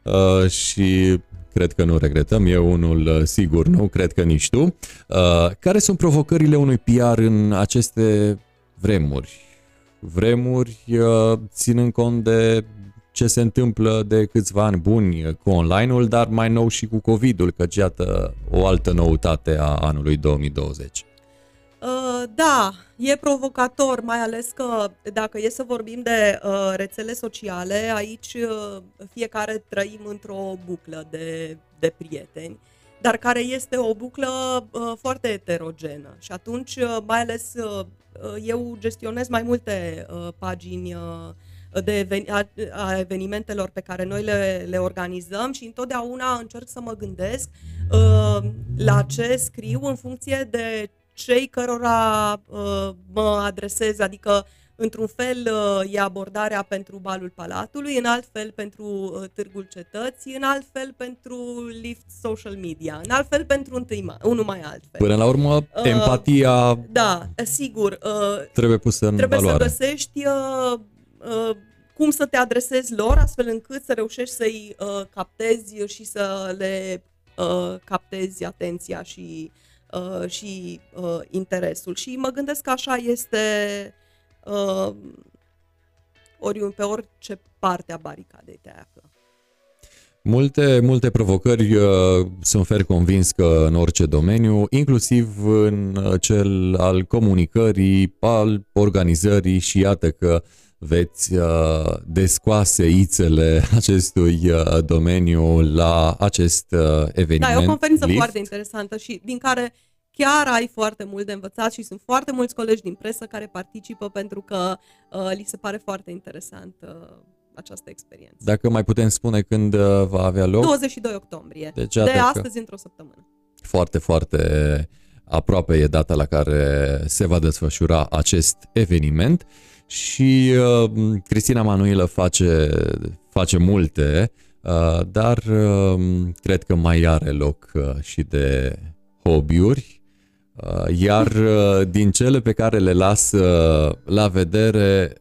uh, și cred că nu regretăm. Eu unul uh, sigur nu, cred că nici tu. Uh, Care sunt provocările unui PR în aceste vremuri? Vremuri uh, ținând cont de ce se întâmplă de câțiva ani buni cu online-ul, dar mai nou și cu COVID-ul, căci iată o altă noutate a anului 2020. Uh, da, e provocator, mai ales că dacă e să vorbim de uh, rețele sociale, aici uh, fiecare trăim într-o buclă de, de prieteni, dar care este o buclă uh, foarte eterogenă și atunci, uh, mai ales uh, uh, eu gestionez mai multe uh, pagini uh, de even- a, a evenimentelor pe care noi le, le organizăm și întotdeauna încerc să mă gândesc uh, la ce scriu în funcție de cei cărora uh, mă adresez, adică într-un fel uh, e abordarea pentru Balul Palatului, în alt fel pentru uh, Târgul Cetății, în alt fel pentru Lift Social Media, în alt fel pentru întâi ma- unul mai altfel. Până la urmă, empatia Da, sigur, uh, trebuie pusă în trebuie valoare. să găsești uh, uh, cum să te adresezi lor astfel încât să reușești să-i uh, captezi și să le uh, captezi atenția și, uh, și uh, interesul. Și mă gândesc că așa este uh, oriunde, pe orice parte a baricadei te află. Multe, multe provocări uh, sunt fer convins că în orice domeniu, inclusiv în uh, cel al comunicării, al organizării și iată că veți uh, descoase ițele acestui uh, domeniu la acest uh, eveniment. Da, e o conferință Lift. foarte interesantă și din care chiar ai foarte mult de învățat și sunt foarte mulți colegi din presă care participă pentru că uh, li se pare foarte interesant uh, această experiență. Dacă mai putem spune când uh, va avea loc, 22 octombrie. Deci, de iată că- astăzi într-o săptămână. foarte, foarte aproape e data la care se va desfășura acest eveniment și uh, Cristina Manuilă face, face multe, uh, dar uh, cred că mai are loc uh, și de hobby-uri. Iar din cele pe care le las la vedere,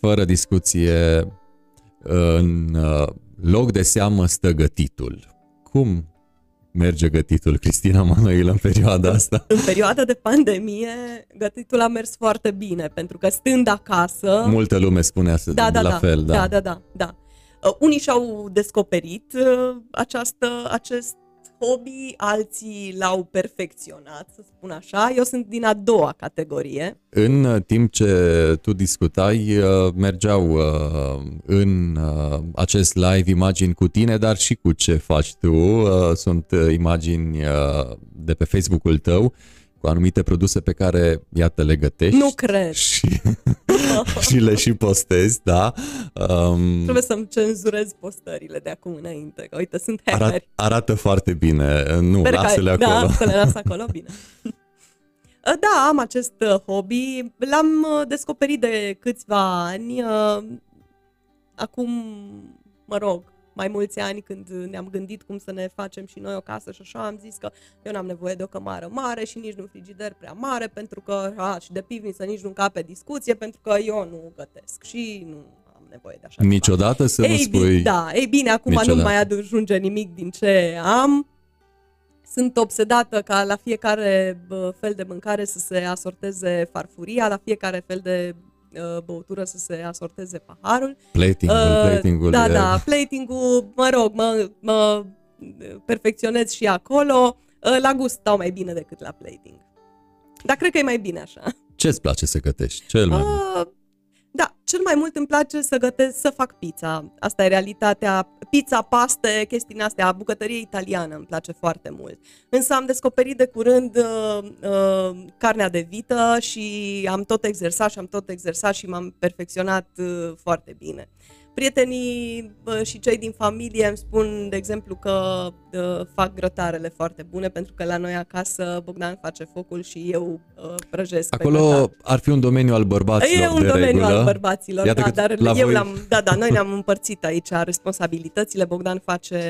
fără discuție, în loc de seamă stă gătitul. Cum merge gătitul, Cristina Manuel, în perioada asta? În perioada de pandemie, gătitul a mers foarte bine, pentru că stând acasă... Multă lume spune asta da, da, la da, fel, da. Da, da, da, da. Uh, unii și-au descoperit uh, această, acest hobby, alții l-au perfecționat, să spun așa. Eu sunt din a doua categorie. În uh, timp ce tu discutai, uh, mergeau uh, în acest live imagini cu tine, dar și cu ce faci tu. Sunt imagini de pe Facebook-ul tău cu anumite produse pe care, iată, le gătești. Nu cred. Și, și le și postezi, da. Um, Trebuie să-mi cenzurez postările de acum înainte, că uite, sunt hackeri. Arat, arată foarte bine. Nu, Sper lasă-le că, acolo. Da, să le las acolo, bine. Da, am acest uh, hobby. L-am uh, descoperit de câțiva ani. Uh, acum, mă rog, mai mulți ani când ne-am gândit cum să ne facem și noi o casă și așa, am zis că eu n-am nevoie de o cămară mare și nici nu frigider prea mare pentru că, a, și de pivniță nici nu cape discuție pentru că eu nu gătesc și nu am nevoie de așa Niciodată să nu spui... Bine, da, ei bine, acum Niciodată. nu mai ajunge nimic din ce am. Sunt obsedată ca la fiecare fel de mâncare să se asorteze farfuria, la fiecare fel de Uh, băutură să se asorteze paharul. Platingul, uh, platingul. Da, e... da, platingul, mă rog, mă, mă perfecționez și acolo. Uh, la gust stau mai bine decât la plating. Dar cred că e mai bine așa. Ce îți place să gătești? Cel mai uh, da, cel mai mult îmi place să gătesc, să fac pizza. Asta e realitatea. Pizza, paste, chestii astea, bucătărie italiană îmi place foarte mult. Însă am descoperit de curând uh, uh, carnea de vită și am tot exersat și am tot exersat și m-am perfecționat uh, foarte bine. Prietenii și cei din familie îmi spun, de exemplu, că uh, fac grătarele foarte bune, pentru că la noi acasă Bogdan face focul și eu uh, prăjesc Acolo pe ar fi un domeniu al bărbaților, E un de domeniu regulă. al bărbaților, Iată da, dar la eu voi... l-am, da, da, noi ne-am împărțit aici responsabilitățile, Bogdan face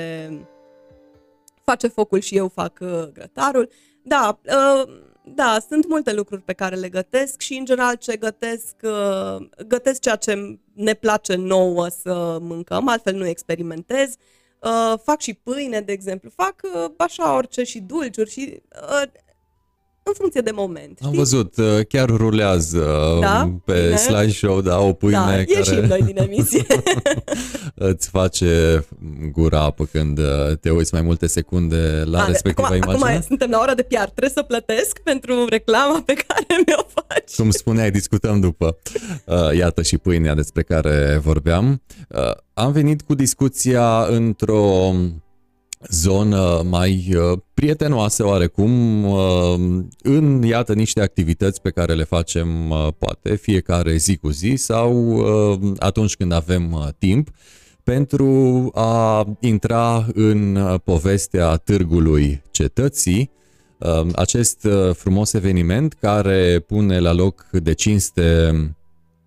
face focul și eu fac uh, grătarul. Da, uh, da, sunt multe lucruri pe care le gătesc și în general ce gătesc, uh, gătesc ceea ce ne place nouă să mâncăm, altfel nu experimentez. Uh, fac și pâine, de exemplu, fac uh, așa orice și dulciuri și în funcție de moment. Am știi? văzut, uh, chiar rulează da? pe Bine. slideshow, da, o pâine da, care... ieșim noi din emisie. îți face gura apă când uh, te uiți mai multe secunde la A, respectiva acum, imagine. Acum suntem la ora de PR, trebuie să plătesc pentru reclama pe care mi-o faci. Cum spuneai, discutăm după. Uh, iată și pâinea despre care vorbeam. Am venit cu discuția într-o zonă mai uh, prietenoasă oarecum uh, în, iată, niște activități pe care le facem uh, poate fiecare zi cu zi sau atunci când avem timp pentru a intra în povestea târgului cetății, acest frumos eveniment care pune la loc de cinste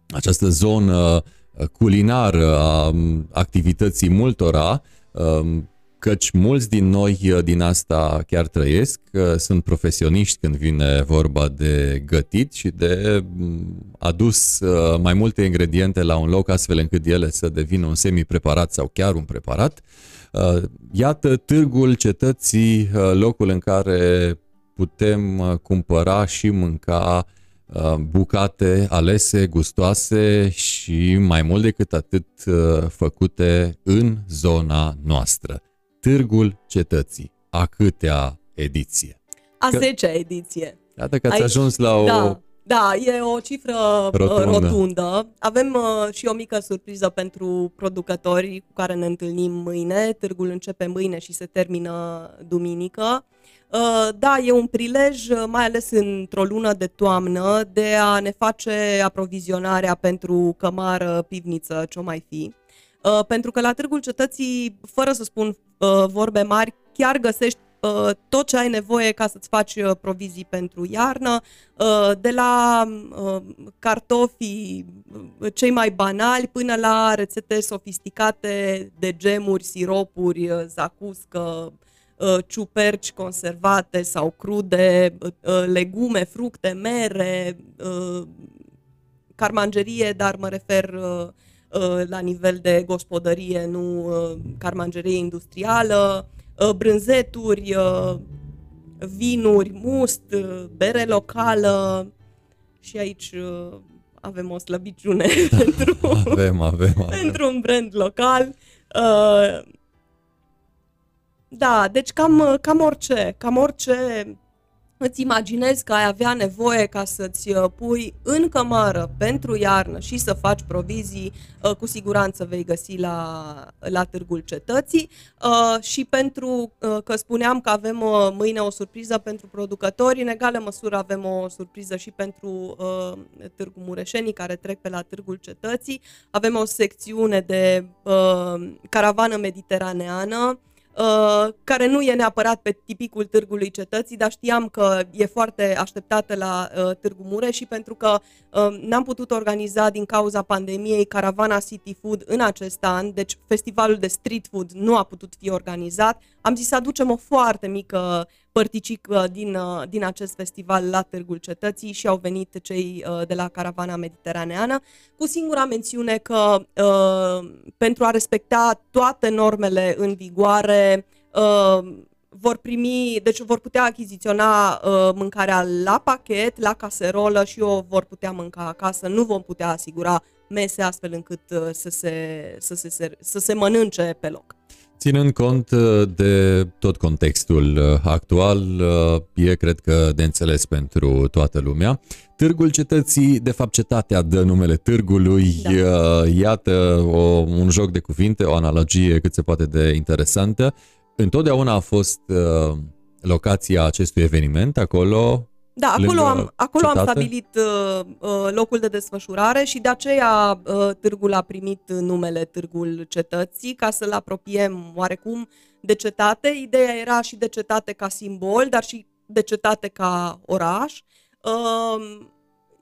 această zonă culinară a activității multora, căci mulți din noi uh, din asta chiar trăiesc, sunt profesioniști când vine vorba de gătit și de mm, adus uh, mai multe ingrediente la un loc astfel încât ele să devină un semi-preparat sau chiar un preparat. Uh, iată târgul cetății, locul în care putem cumpăra și mânca bucate alese, gustoase și mai mult decât atât făcute în zona noastră. Târgul Cetății. A câtea ediție? A că... 10 ediție. Iată că ați Aici, ajuns la o... Da. Da, e o cifră uh, rotundă. rotundă. Avem uh, și o mică surpriză pentru producători cu care ne întâlnim mâine. Târgul începe mâine și se termină duminică. Uh, da, e un prilej, uh, mai ales într-o lună de toamnă, de a ne face aprovizionarea pentru cămară, pivniță, ce-o mai fi. Uh, pentru că la Târgul Cetății, fără să spun uh, vorbe mari, chiar găsești uh, tot ce ai nevoie ca să-ți faci uh, provizii pentru iarnă, uh, de la uh, cartofii uh, cei mai banali până la rețete sofisticate de gemuri, siropuri, uh, zacuscă, uh, ciuperci conservate sau crude, uh, legume, fructe, mere, uh, carmangerie, dar mă refer uh, uh, la nivel de gospodărie, nu uh, carmangerie industrială, uh, brânzeturi, uh, vinuri, must, uh, bere locală și aici uh, avem o slăbiciune pentru, Avem, avem, avem. pentru un brand local. Uh, da, deci cam, cam orice, cam orice îți imaginezi că ai avea nevoie ca să-ți uh, pui în cămară pentru iarnă și să faci provizii, uh, cu siguranță vei găsi la, la Târgul Cetății uh, și pentru că spuneam că avem mâine o surpriză pentru producători, în egală măsură avem o surpriză și pentru Târgul Mureșenii care trec pe la Târgul Cetății. Avem o secțiune de caravană mediteraneană Uh, care nu e neapărat pe tipicul târgului cetății, dar știam că e foarte așteptată la uh, Târgu Mureș și pentru că uh, n-am putut organiza din cauza pandemiei caravana City Food în acest an, deci festivalul de street food nu a putut fi organizat, am zis să aducem o foarte mică părticică din, uh, din acest festival la Târgul Cetății și au venit cei uh, de la Caravana Mediteraneană, cu singura mențiune că uh, pentru a respecta toate normele în vigoare, vor primi, deci vor putea achiziționa uh, mâncarea la pachet, la caserolă și o vor putea mânca acasă. Nu vom putea asigura mese astfel încât uh, să, se, să, se, să se mănânce pe loc. Ținând cont uh, de tot contextul uh, actual, uh, e cred că de înțeles pentru toată lumea. Târgul Cetății, de fapt cetatea dă numele târgului, da. iată o, un joc de cuvinte, o analogie cât se poate de interesantă. Întotdeauna a fost locația acestui eveniment acolo da, acolo am, acolo am stabilit uh, uh, locul de desfășurare și de aceea uh, târgul a primit numele Târgul Cetății, ca să-l apropiem oarecum de cetate. Ideea era și de cetate ca simbol, dar și de cetate ca oraș. Uh,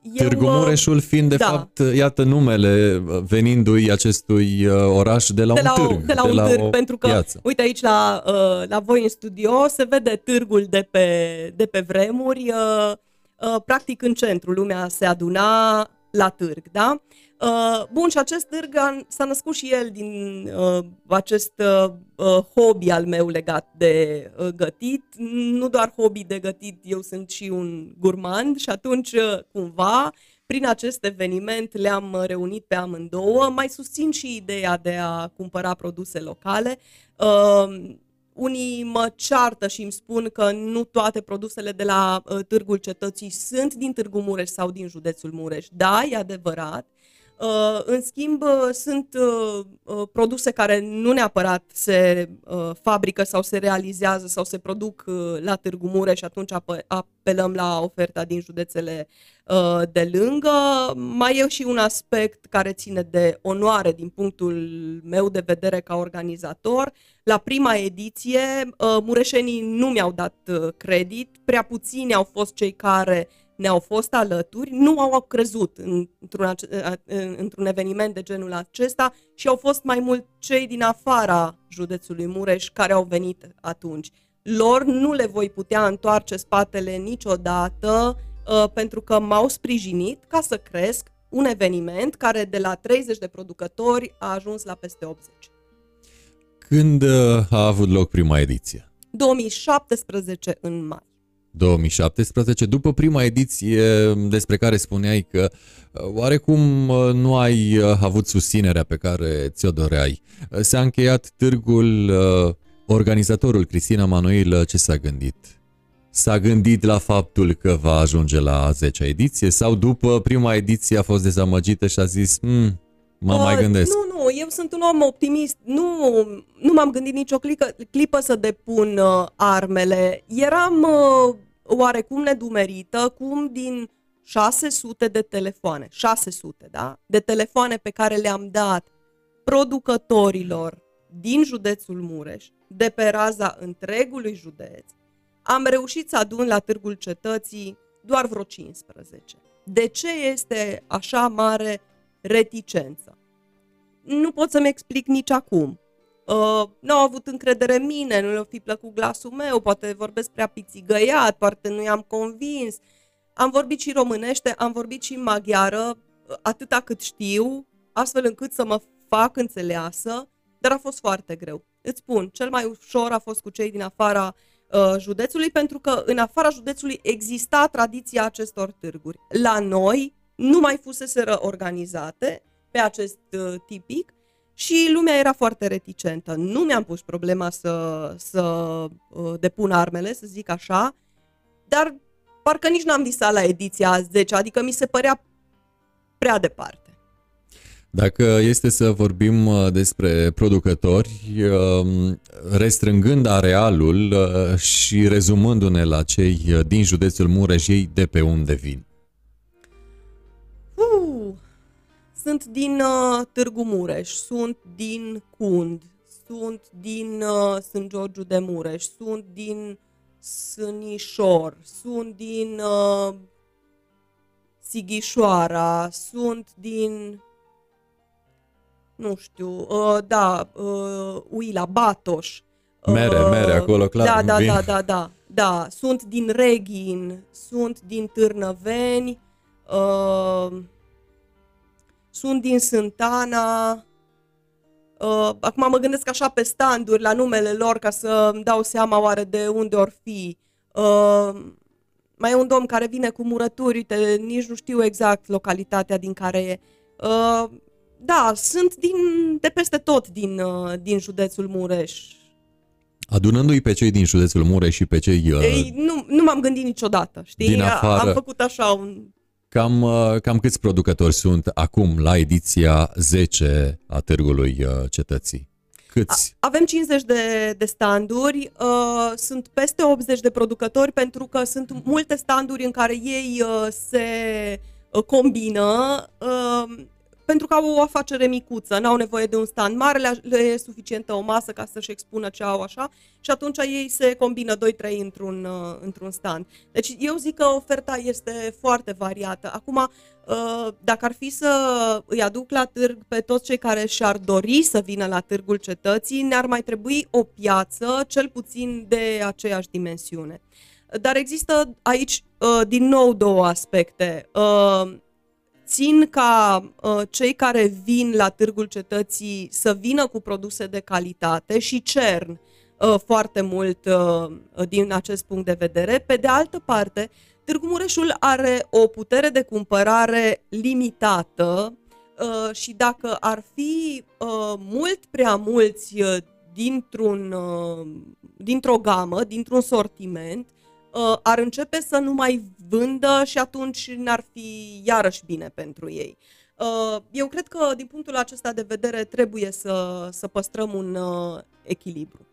eu, Târgu Mureșul fiind de da. fapt, iată numele venindu-i acestui uh, oraș de la de un la târg. O, de la de un la târg, pentru că, piață. uite aici la, uh, la voi în studio se vede târgul de pe, de pe vremuri, uh, practic în centru, lumea se aduna la târg, da? Uh, bun, și acest târg s-a născut și el din uh, acest uh, hobby al meu legat de uh, gătit. Nu doar hobby de gătit, eu sunt și un gurmand și atunci, uh, cumva, prin acest eveniment le-am reunit pe amândouă. Mai susțin și ideea de a cumpăra produse locale. Uh, unii mă ceartă și îmi spun că nu toate produsele de la uh, Târgul Cetății sunt din Târgu Mureș sau din județul Mureș. Da, e adevărat. Uh, în schimb, uh, sunt uh, produse care nu neapărat se fabrică sau se realizează sau se produc la Târgu Mureș și atunci apelăm la oferta din județele de lângă. Mai e și un aspect care ține de onoare din punctul meu de vedere ca organizator. La prima ediție, mureșenii nu mi-au dat credit, prea puțini au fost cei care ne-au fost alături, nu au crezut într-un, într-un eveniment de genul acesta și au fost mai mult cei din afara județului Mureș care au venit atunci. Lor nu le voi putea întoarce spatele niciodată uh, pentru că m-au sprijinit ca să cresc un eveniment care de la 30 de producători a ajuns la peste 80. Când uh, a avut loc prima ediție? 2017 în mai. 2017, după prima ediție despre care spuneai că uh, oarecum uh, nu ai uh, avut susținerea pe care ți-o doreai. S-a încheiat târgul, organizatorul Cristina Manuel ce s-a gândit? S-a gândit la faptul că va ajunge la 10 ediție sau după prima ediție a fost dezamăgită și a zis hmm, mă uh, mai gândesc? Nu, nu, eu sunt un om optimist. Nu, nu m-am gândit nicio clipă, clipă să depun uh, armele. Eram uh, oarecum nedumerită cum din 600 de telefoane, 600, da? De telefoane pe care le-am dat producătorilor din județul Mureș, de pe raza întregului județ, am reușit să adun la Târgul Cetății doar vreo 15. De ce este așa mare reticență? Nu pot să-mi explic nici acum. uh, n-au avut încredere în mine, nu le-a fi plăcut glasul meu, poate vorbesc prea pițigăiat, poate nu i-am convins. Am vorbit și românește, am vorbit și în maghiară, uh, atâta cât știu, astfel încât să mă fac înțeleasă, dar a fost foarte greu. Îți spun, cel mai ușor a fost cu cei din afara uh, județului, pentru că în afara județului exista tradiția acestor târguri. La noi nu mai fuseseră organizate pe acest uh, tipic și lumea era foarte reticentă. Nu mi-am pus problema să, să uh, depun armele, să zic așa, dar parcă nici n-am visat la ediția 10, adică mi se părea prea departe. Dacă este să vorbim uh, despre producători, um, restrângând arealul uh, și rezumându-ne la cei uh, din județul Mureș, ei de pe unde vin? Sunt din uh, Târgu Mureș, sunt din Cund, sunt din uh, Sânt Georgiu de Mureș, sunt din Sânișor, sunt din uh, Sighișoara, sunt din nu știu, uh, da, uh, Uila, Batoș. Mere, uh, mere, acolo, clar. Da, da, da, da, da, da. Sunt din Reghin, sunt din Târnăveni, uh, sunt din Sântana. Uh, acum mă gândesc așa pe standuri la numele lor ca să îmi dau seama oare de unde or fi. Uh, mai e un domn care vine cu murături, uite, nici nu știu exact localitatea din care e. Uh, da, sunt din, de peste tot din, uh, din județul Mureș. Adunându-i pe cei din județul Mureș și pe cei... Uh, Ei, nu, nu m-am gândit niciodată, știi? Din afară. Am făcut așa un... Cam, uh, cam câți producători sunt acum la ediția 10 a Târgului uh, Cetății? Câți? Avem 50 de, de standuri, uh, sunt peste 80 de producători pentru că sunt multe standuri în care ei uh, se uh, combină. Uh, pentru că au o afacere micuță, n-au nevoie de un stand mare, le, le e suficientă o masă ca să-și expună ce au așa și atunci ei se combină 2-3 într-un, uh, într-un stand. Deci eu zic că oferta este foarte variată. Acum, uh, dacă ar fi să îi aduc la târg pe toți cei care și-ar dori să vină la târgul cetății, ne-ar mai trebui o piață cel puțin de aceeași dimensiune. Dar există aici, uh, din nou, două aspecte. Uh, țin ca uh, cei care vin la Târgul Cetății să vină cu produse de calitate și cern uh, foarte mult uh, din acest punct de vedere. Pe de altă parte, Târgu Mureșul are o putere de cumpărare limitată uh, și dacă ar fi uh, mult prea mulți uh, dintr-un, uh, dintr-o gamă, dintr-un sortiment, uh, ar începe să nu mai vândă și atunci n-ar fi iarăși bine pentru ei. Uh, eu cred că din punctul acesta de vedere trebuie să, să păstrăm un uh, echilibru.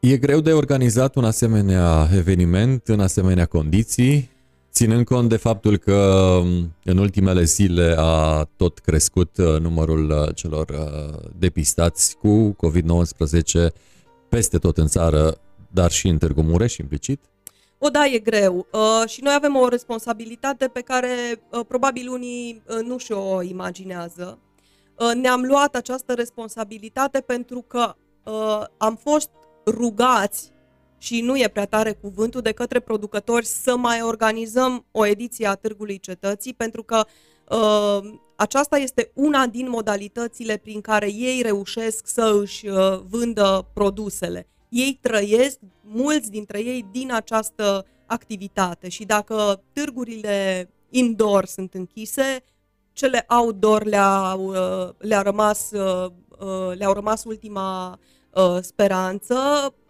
E greu de organizat un asemenea eveniment în asemenea condiții, ținând cont de faptul că um, în ultimele zile a tot crescut uh, numărul uh, celor uh, depistați cu COVID-19 peste tot în țară, dar și în Târgu Mureș implicit? O, da, e greu. Uh, și noi avem o responsabilitate pe care uh, probabil unii uh, nu și-o imaginează. Uh, ne-am luat această responsabilitate pentru că uh, am fost rugați și nu e prea tare cuvântul de către producători să mai organizăm o ediție a Târgului Cetății pentru că uh, aceasta este una din modalitățile prin care ei reușesc să își uh, vândă produsele ei trăiesc, mulți dintre ei, din această activitate și dacă târgurile indoor sunt închise, cele outdoor le-au, uh, le-a rămas, uh, uh, le-au rămas ultima speranță.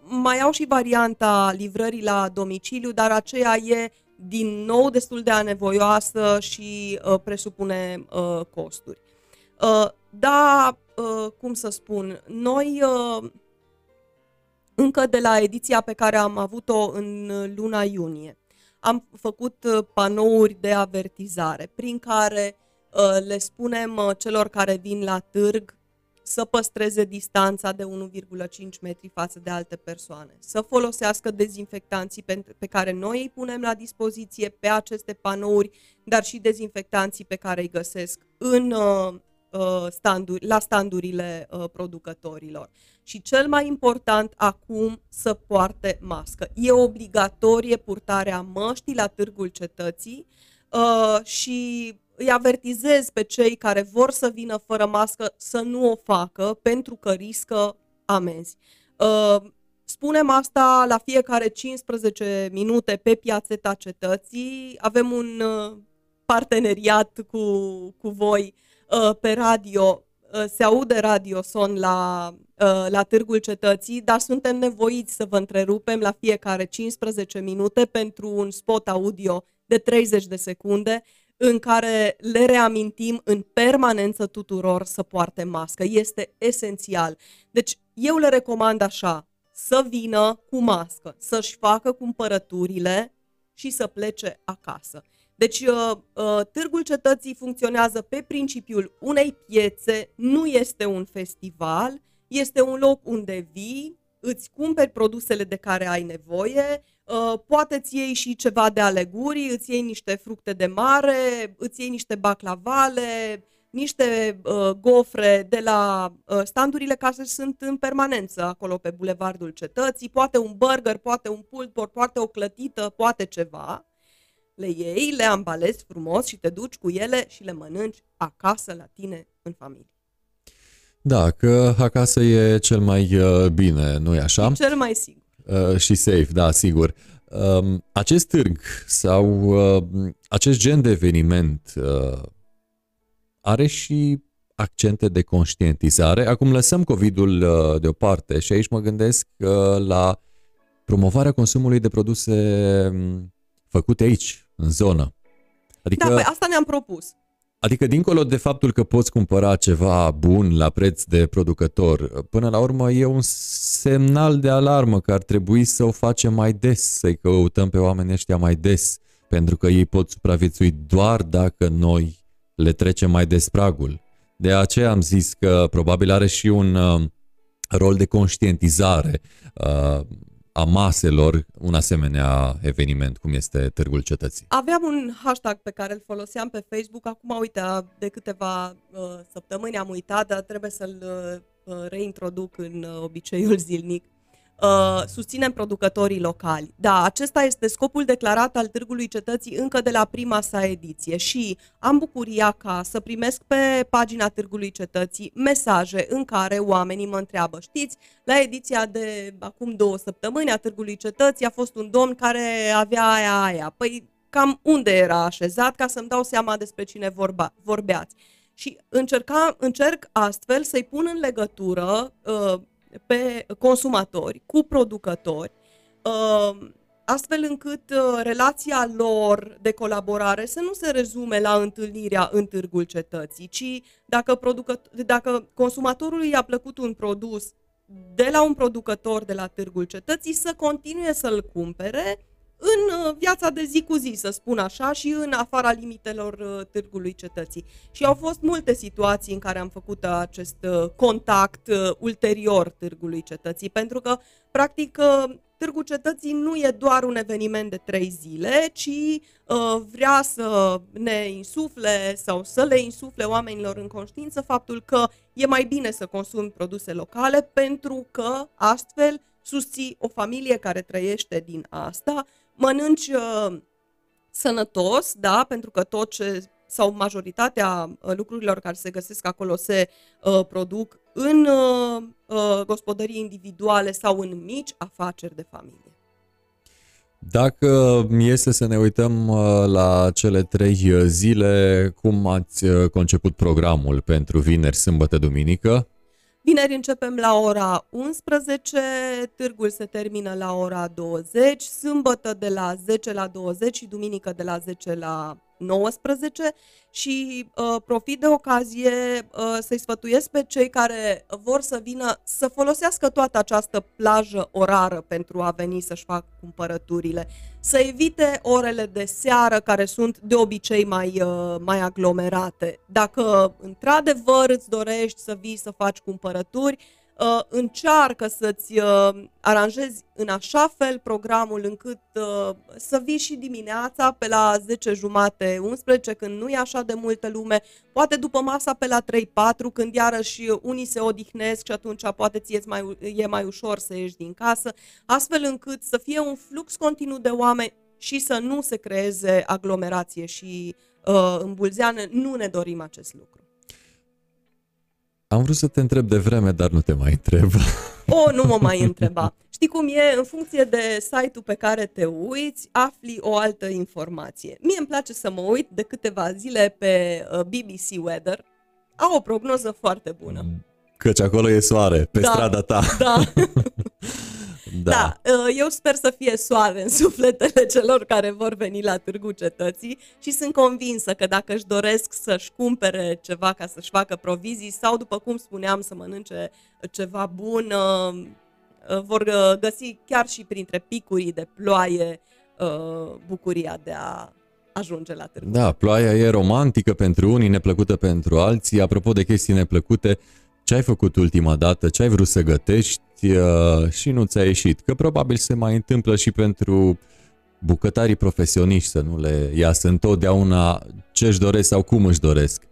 Mai au și varianta livrării la domiciliu, dar aceea e din nou destul de anevoioasă și presupune costuri. Da, cum să spun, noi încă de la ediția pe care am avut-o în luna iunie. Am făcut uh, panouri de avertizare prin care uh, le spunem uh, celor care vin la târg să păstreze distanța de 1,5 metri față de alte persoane, să folosească dezinfectanții pe, pe care noi îi punem la dispoziție pe aceste panouri, dar și dezinfectanții pe care îi găsesc în, uh, standuri, la standurile uh, producătorilor. Și cel mai important acum să poarte mască. E obligatorie purtarea măștii la târgul cetății uh, și îi avertizez pe cei care vor să vină fără mască să nu o facă pentru că riscă amenzi. Uh, spunem asta la fiecare 15 minute pe piațeta cetății. Avem un uh, parteneriat cu, cu voi uh, pe radio. Se aude radio son la, la Târgul Cetății, dar suntem nevoiți să vă întrerupem la fiecare 15 minute pentru un spot audio de 30 de secunde în care le reamintim în permanență tuturor să poarte mască. Este esențial. Deci eu le recomand așa, să vină cu mască, să-și facă cumpărăturile și să plece acasă. Deci uh, uh, Târgul Cetății funcționează pe principiul unei piețe, nu este un festival, este un loc unde vii, îți cumperi produsele de care ai nevoie, Uh, poate îți iei și ceva de aleguri, îți iei niște fructe de mare, îți iei niște baclavale, niște uh, gofre de la uh, standurile care sunt în permanență acolo pe Bulevardul Cetății, poate un burger, poate un pulled pork, poate o clătită, poate ceva. Le iei, le ambalezi frumos și te duci cu ele și le mănânci acasă la tine în familie. Da, că acasă e cel mai uh, bine, nu-i așa? E cel mai sigur. Uh, și safe, da, sigur. Um, acest târg sau uh, acest gen de eveniment uh, are și accente de conștientizare. Acum lăsăm COVID-ul uh, deoparte și aici mă gândesc uh, la promovarea consumului de produse um, făcute aici, în zonă. Adică, da, păi asta ne-am propus. Adică dincolo de faptul că poți cumpăra ceva bun la preț de producător, până la urmă e un semnal de alarmă că ar trebui să o facem mai des, să-i căutăm pe oamenii ăștia mai des, pentru că ei pot supraviețui doar dacă noi le trecem mai des pragul. De aceea am zis că probabil are și un uh, rol de conștientizare uh, a maselor un asemenea eveniment cum este Târgul Cetății. Aveam un hashtag pe care îl foloseam pe Facebook, acum uite, de câteva uh, săptămâni am uitat, dar trebuie să-l uh, reintroduc în uh, obiceiul zilnic. Uh, susținem producătorii locali. Da, acesta este scopul declarat al Târgului Cetății încă de la prima sa ediție și am bucuria ca să primesc pe pagina Târgului Cetății mesaje în care oamenii mă întreabă, știți, la ediția de acum două săptămâni a Târgului Cetății a fost un domn care avea aia aia. Păi cam unde era așezat ca să-mi dau seama despre cine vorba, vorbeați. Și încerca, încerc astfel să-i pun în legătură uh, pe consumatori cu producători, uh, astfel încât uh, relația lor de colaborare să nu se rezume la întâlnirea în târgul cetății, ci dacă, producător, dacă consumatorului i-a plăcut un produs de la un producător de la târgul cetății, să continue să-l cumpere în uh, viața de zi cu zi, să spun așa, și în afara limitelor uh, târgului cetății. Și au fost multe situații în care am făcut acest uh, contact ulterior târgului cetății, pentru că, practic, Târgul Cetății nu e doar un eveniment de trei zile, ci uh, vrea să ne insufle sau să le insufle oamenilor în conștiință faptul că e mai bine să consumi produse locale pentru că astfel susții o familie care trăiește din asta, mănânci uh, sănătos, da, pentru că tot ce sau majoritatea uh, lucrurilor care se găsesc acolo se uh, produc în uh, uh, gospodării individuale sau în mici afaceri de familie. Dacă este să ne uităm uh, la cele trei zile, cum ați conceput programul pentru vineri, sâmbătă, duminică? Vineri începem la ora 11, târgul se termină la ora 20, sâmbătă de la 10 la 20 și duminică de la 10 la 19 și uh, profit de ocazie uh, să-i sfătuiesc pe cei care vor să vină să folosească toată această plajă orară pentru a veni să-și facă cumpărăturile, să evite orele de seară care sunt de obicei mai, uh, mai aglomerate. Dacă într-adevăr îți dorești să vii să faci cumpărături, uh, încearcă să-ți uh, aranjezi în așa fel programul încât uh, să vii și dimineața pe la 10 jumate, 11, când nu e așa de multă lume, poate după masa pe la 3-4, când iarăși unii se odihnesc și atunci poate ți mai, e mai ușor să ieși din casă, astfel încât să fie un flux continuu de oameni și să nu se creeze aglomerație și uh, îmbulzeană. Nu ne dorim acest lucru. Am vrut să te întreb de vreme, dar nu te mai întreb. O, nu mă mai întreba. Știi cum e? În funcție de site-ul pe care te uiți, afli o altă informație. Mie îmi place să mă uit de câteva zile pe uh, BBC Weather. Au o prognoză foarte bună. Căci acolo e soare, pe da, strada ta. Da. Da. da, uh, eu sper să fie soare în sufletele celor care vor veni la Târgu Cetății și sunt convinsă că dacă își doresc să-și cumpere ceva ca să-și facă provizii sau, după cum spuneam, să mănânce ceva bun, uh, uh, vor găsi chiar și printre picurii de ploaie bucuria de a ajunge la Târgu. Da, ploaia e romantică pentru unii, neplăcută pentru alții. Apropo de chestii neplăcute, ce ai făcut ultima dată, ce ai vrut să gătești uh, și nu ți-a ieșit. Că probabil se mai întâmplă și pentru bucătarii profesioniști să nu le iasă întotdeauna ce își doresc sau cum își doresc.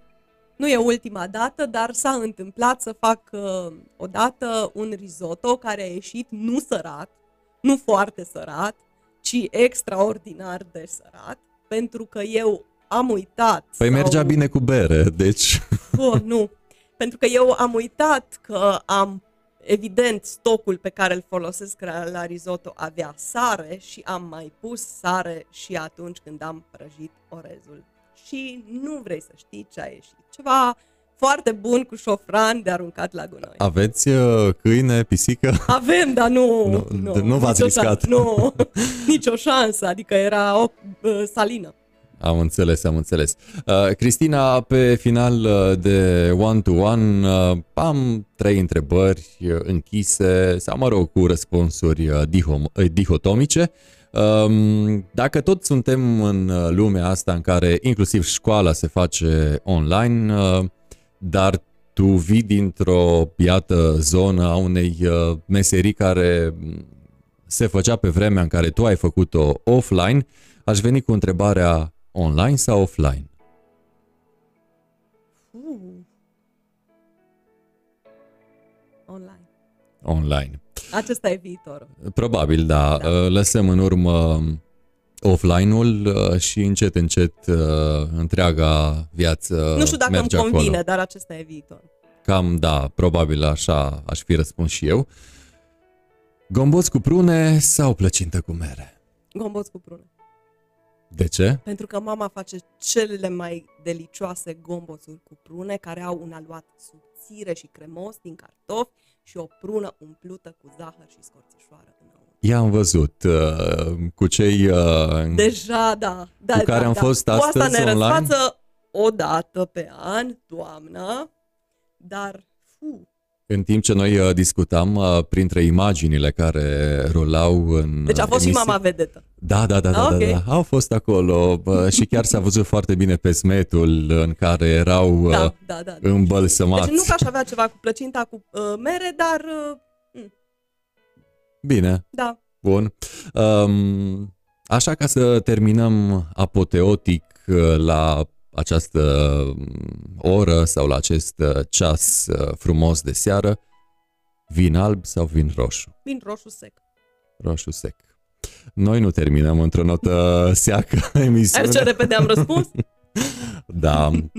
Nu e ultima dată, dar s-a întâmplat să fac uh, odată un risotto care a ieșit nu sărat, nu foarte sărat, ci extraordinar de sărat, pentru că eu am uitat. Păi sau... mergea bine cu bere, deci... Oh, nu, pentru că eu am uitat că am evident stocul pe care îl folosesc la risotto avea sare și am mai pus sare și atunci când am prăjit orezul. Și nu vrei să știi ce a ieșit. Ceva foarte bun cu șofran de aruncat la gunoi. Aveți uh, câine, pisică? Avem, dar nu... Nu, nu, nu v-ați riscat. Nu, nicio șansă, adică era o uh, salină. Am înțeles, am înțeles. Uh, Cristina, pe final uh, de one-to-one uh, am trei întrebări uh, închise, sau mă rog, cu răspunsuri uh, dihom- uh, dihotomice. Um, dacă tot suntem în lumea asta în care inclusiv școala se face online, uh, dar tu vii dintr-o, iată, zonă a unei uh, meserii care se făcea pe vremea în care tu ai făcut-o offline, aș veni cu întrebarea Online sau offline? Uh. Online. Online. Acesta e viitorul. Probabil, da. da. Uh, lăsăm în urmă offline-ul uh, și încet, încet uh, întreaga viață Nu știu dacă merge îmi convine, acolo. dar acesta e viitor. Cam da, probabil așa aș fi răspuns și eu. Gomboț cu prune sau plăcintă cu mere? Gomboț cu prune. De ce? Pentru că mama face cele mai delicioase gomboțuri cu prune care au un aluat subțire și cremos din cartofi și o prună umplută cu zahăr și scorțișoară înăuntru. I-am văzut uh, cu cei uh, Deja, da, da cu care da, am da. fost astăzi cu asta ne online. o dată pe an, toamnă, dar fu, în timp ce noi uh, discutam, uh, printre imaginile care rulau în Deci a fost emisii... și mama vedetă. Da, da, da, da, Ah, da, ok. da, au fost acolo și chiar s-a văzut foarte bine pe smetul în care erau Da, uh, da, da. da. îmbălsămați. Deci nu că aș avea ceva cu plăcinta cu uh, mere, dar uh, Bine, da. bun. Um, așa ca să terminăm apoteotic uh, la această um, oră sau la acest uh, ceas uh, frumos de seară, vin alb sau vin roșu? Vin roșu sec. Roșu sec. Noi nu terminăm într-o notă seacă emisiunea. Ai ce repede am răspuns? Da, am-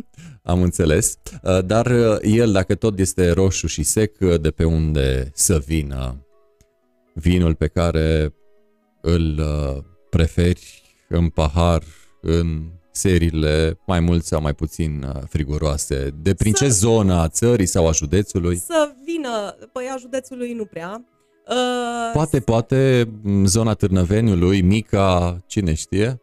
am înțeles. Uh, Dar uh, el, dacă tot este roșu și sec, uh, de pe unde să vină vinul pe care îl uh, preferi în pahar, în seriile mai mult sau mai puțin uh, friguroase? De prin Să- ce zonă a țării sau a județului? Să vină, păi a județului nu prea. Uh, Poate, poate m, zona Târnăveniului, Mica, cine știe?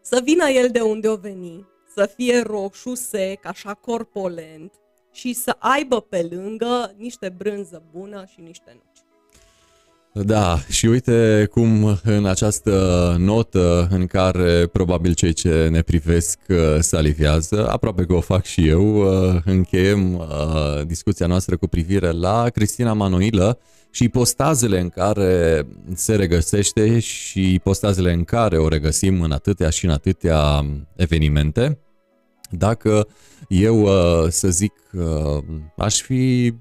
Să vină el de unde o veni, să fie roșu sec, așa corpolent și să aibă pe lângă niște brânză bună și niște nuci. Da, și uite cum în această notă în care probabil cei ce ne privesc uh, salivează, aproape că o fac și eu, uh, încheiem uh, discuția noastră cu privire la Cristina Manoilă și postazele în care se regăsește și postazele în care o regăsim în atâtea și în atâtea evenimente. Dacă eu, să zic, aș fi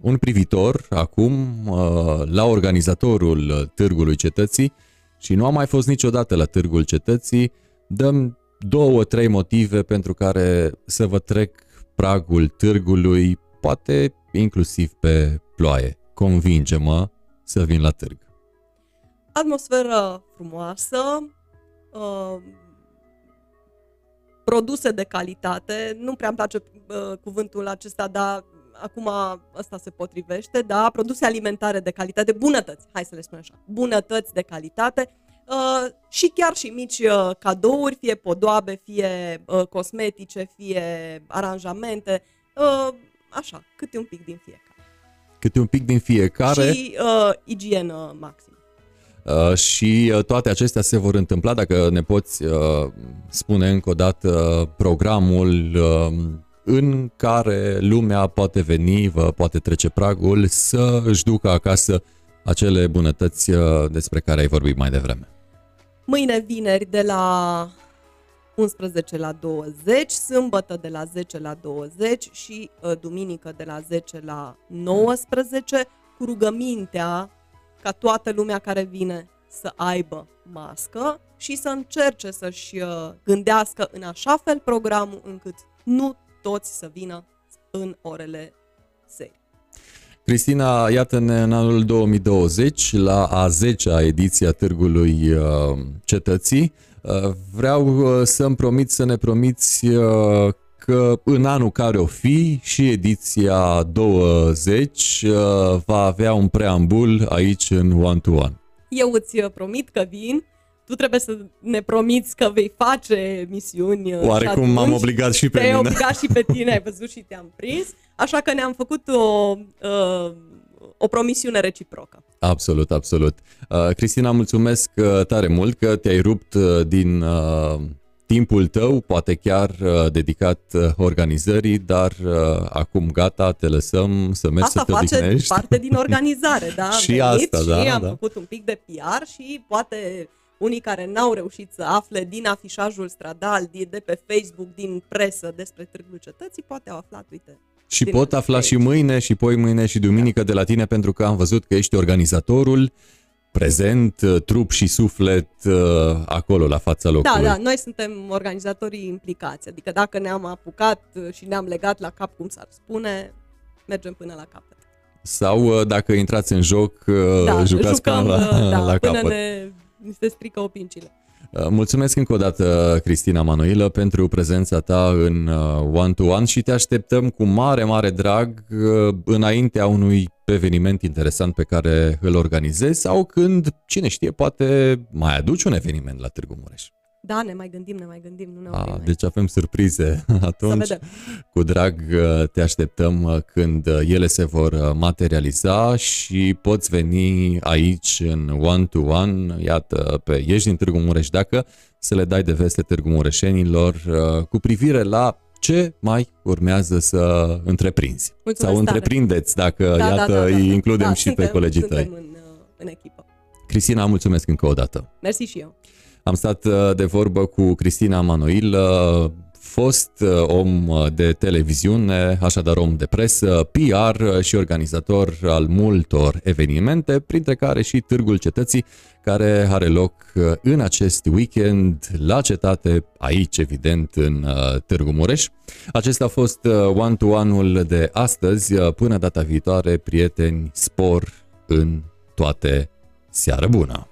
un privitor acum uh, la organizatorul Târgului Cetății și nu am mai fost niciodată la Târgul Cetății, dăm două, trei motive pentru care să vă trec pragul târgului, poate inclusiv pe ploaie. Convinge-mă să vin la târg. Atmosferă frumoasă, uh, produse de calitate, nu prea îmi place uh, cuvântul acesta, dar acum asta se potrivește, da, produse alimentare de calitate, bunătăți, hai să le spunem așa, bunătăți de calitate uh, și chiar și mici uh, cadouri, fie podoabe, fie uh, cosmetice, fie aranjamente, uh, așa, câte un pic din fiecare. Câte un pic din fiecare. Și uh, igienă maximă. Uh, și uh, toate acestea se vor întâmpla dacă ne poți uh, spune încă o dată programul uh, în care lumea poate veni, vă poate trece pragul, să își ducă acasă acele bunătăți uh, despre care ai vorbit mai devreme. Mâine vineri de la 11 la 20, sâmbătă de la 10 la 20 și uh, duminică de la 10 la 19, cu rugămintea ca toată lumea care vine să aibă mască și să încerce să-și uh, gândească în așa fel programul încât nu toți să vină în orele serii. Cristina, iată-ne în anul 2020 la a 10-a ediție a Târgului uh, Cetății. Uh, vreau uh, să-mi promit să ne promiți că în anul care o fi și ediția 20 va avea un preambul aici în One to One. Eu îți promit că vin tu trebuie să ne promiți că vei face misiuni. Uh, Oarecum m-am obligat și pe te-ai mine. obligat și pe tine, ai văzut și te-am prins. Așa că ne-am făcut o, uh, o promisiune reciprocă. Absolut, absolut. Uh, Cristina, mulțumesc uh, tare mult că te-ai rupt uh, din uh, timpul tău, poate chiar uh, dedicat uh, organizării, dar uh, acum gata, te lăsăm să mergi asta să te face odihnești. parte din organizare, da? și asta, și da, am da. făcut un pic de PR și poate unii care n-au reușit să afle din afișajul stradal, de pe Facebook, din presă despre Târgul Cetății, poate au aflat, uite. Și pot afla aici. și mâine și poi mâine și duminică de la tine pentru că am văzut că ești organizatorul prezent, trup și suflet uh, acolo la fața locului. Da, da, noi suntem organizatorii implicați, adică dacă ne-am apucat și ne-am legat la cap, cum s-ar spune, mergem până la capăt. Sau uh, dacă intrați în joc, uh, da, jucați jucăm, până la, da, la până capăt. ne, ni se strică opincile. Mulțumesc încă o dată, Cristina Manoilă, pentru prezența ta în One to One și te așteptăm cu mare, mare drag înaintea unui eveniment interesant pe care îl organizezi sau când, cine știe, poate mai aduci un eveniment la Târgu Mureș. Da, ne mai gândim, ne mai gândim. Nu ne A, deci avem surprize atunci. Cu drag te așteptăm când ele se vor materializa și poți veni aici în one-to-one, iată, pe Ieși din Târgu Mureș dacă să le dai de veste Târgu Mureșenilor cu privire la ce mai urmează să întreprinzi. Mulțumesc Sau întreprindeți, dacă, da, iată, da, da, da, îi includem da, și suntem, pe colegii suntem tăi. În, în echipă. Cristina, mulțumesc încă o dată. Mersi și eu. Am stat de vorbă cu Cristina Manoil, fost om de televiziune, așadar om de presă, PR și organizator al multor evenimente, printre care și Târgul Cetății, care are loc în acest weekend la cetate, aici evident în Târgu Mureș. Acesta a fost one-to-one-ul de astăzi. Până data viitoare, prieteni, spor în toate. Seară bună!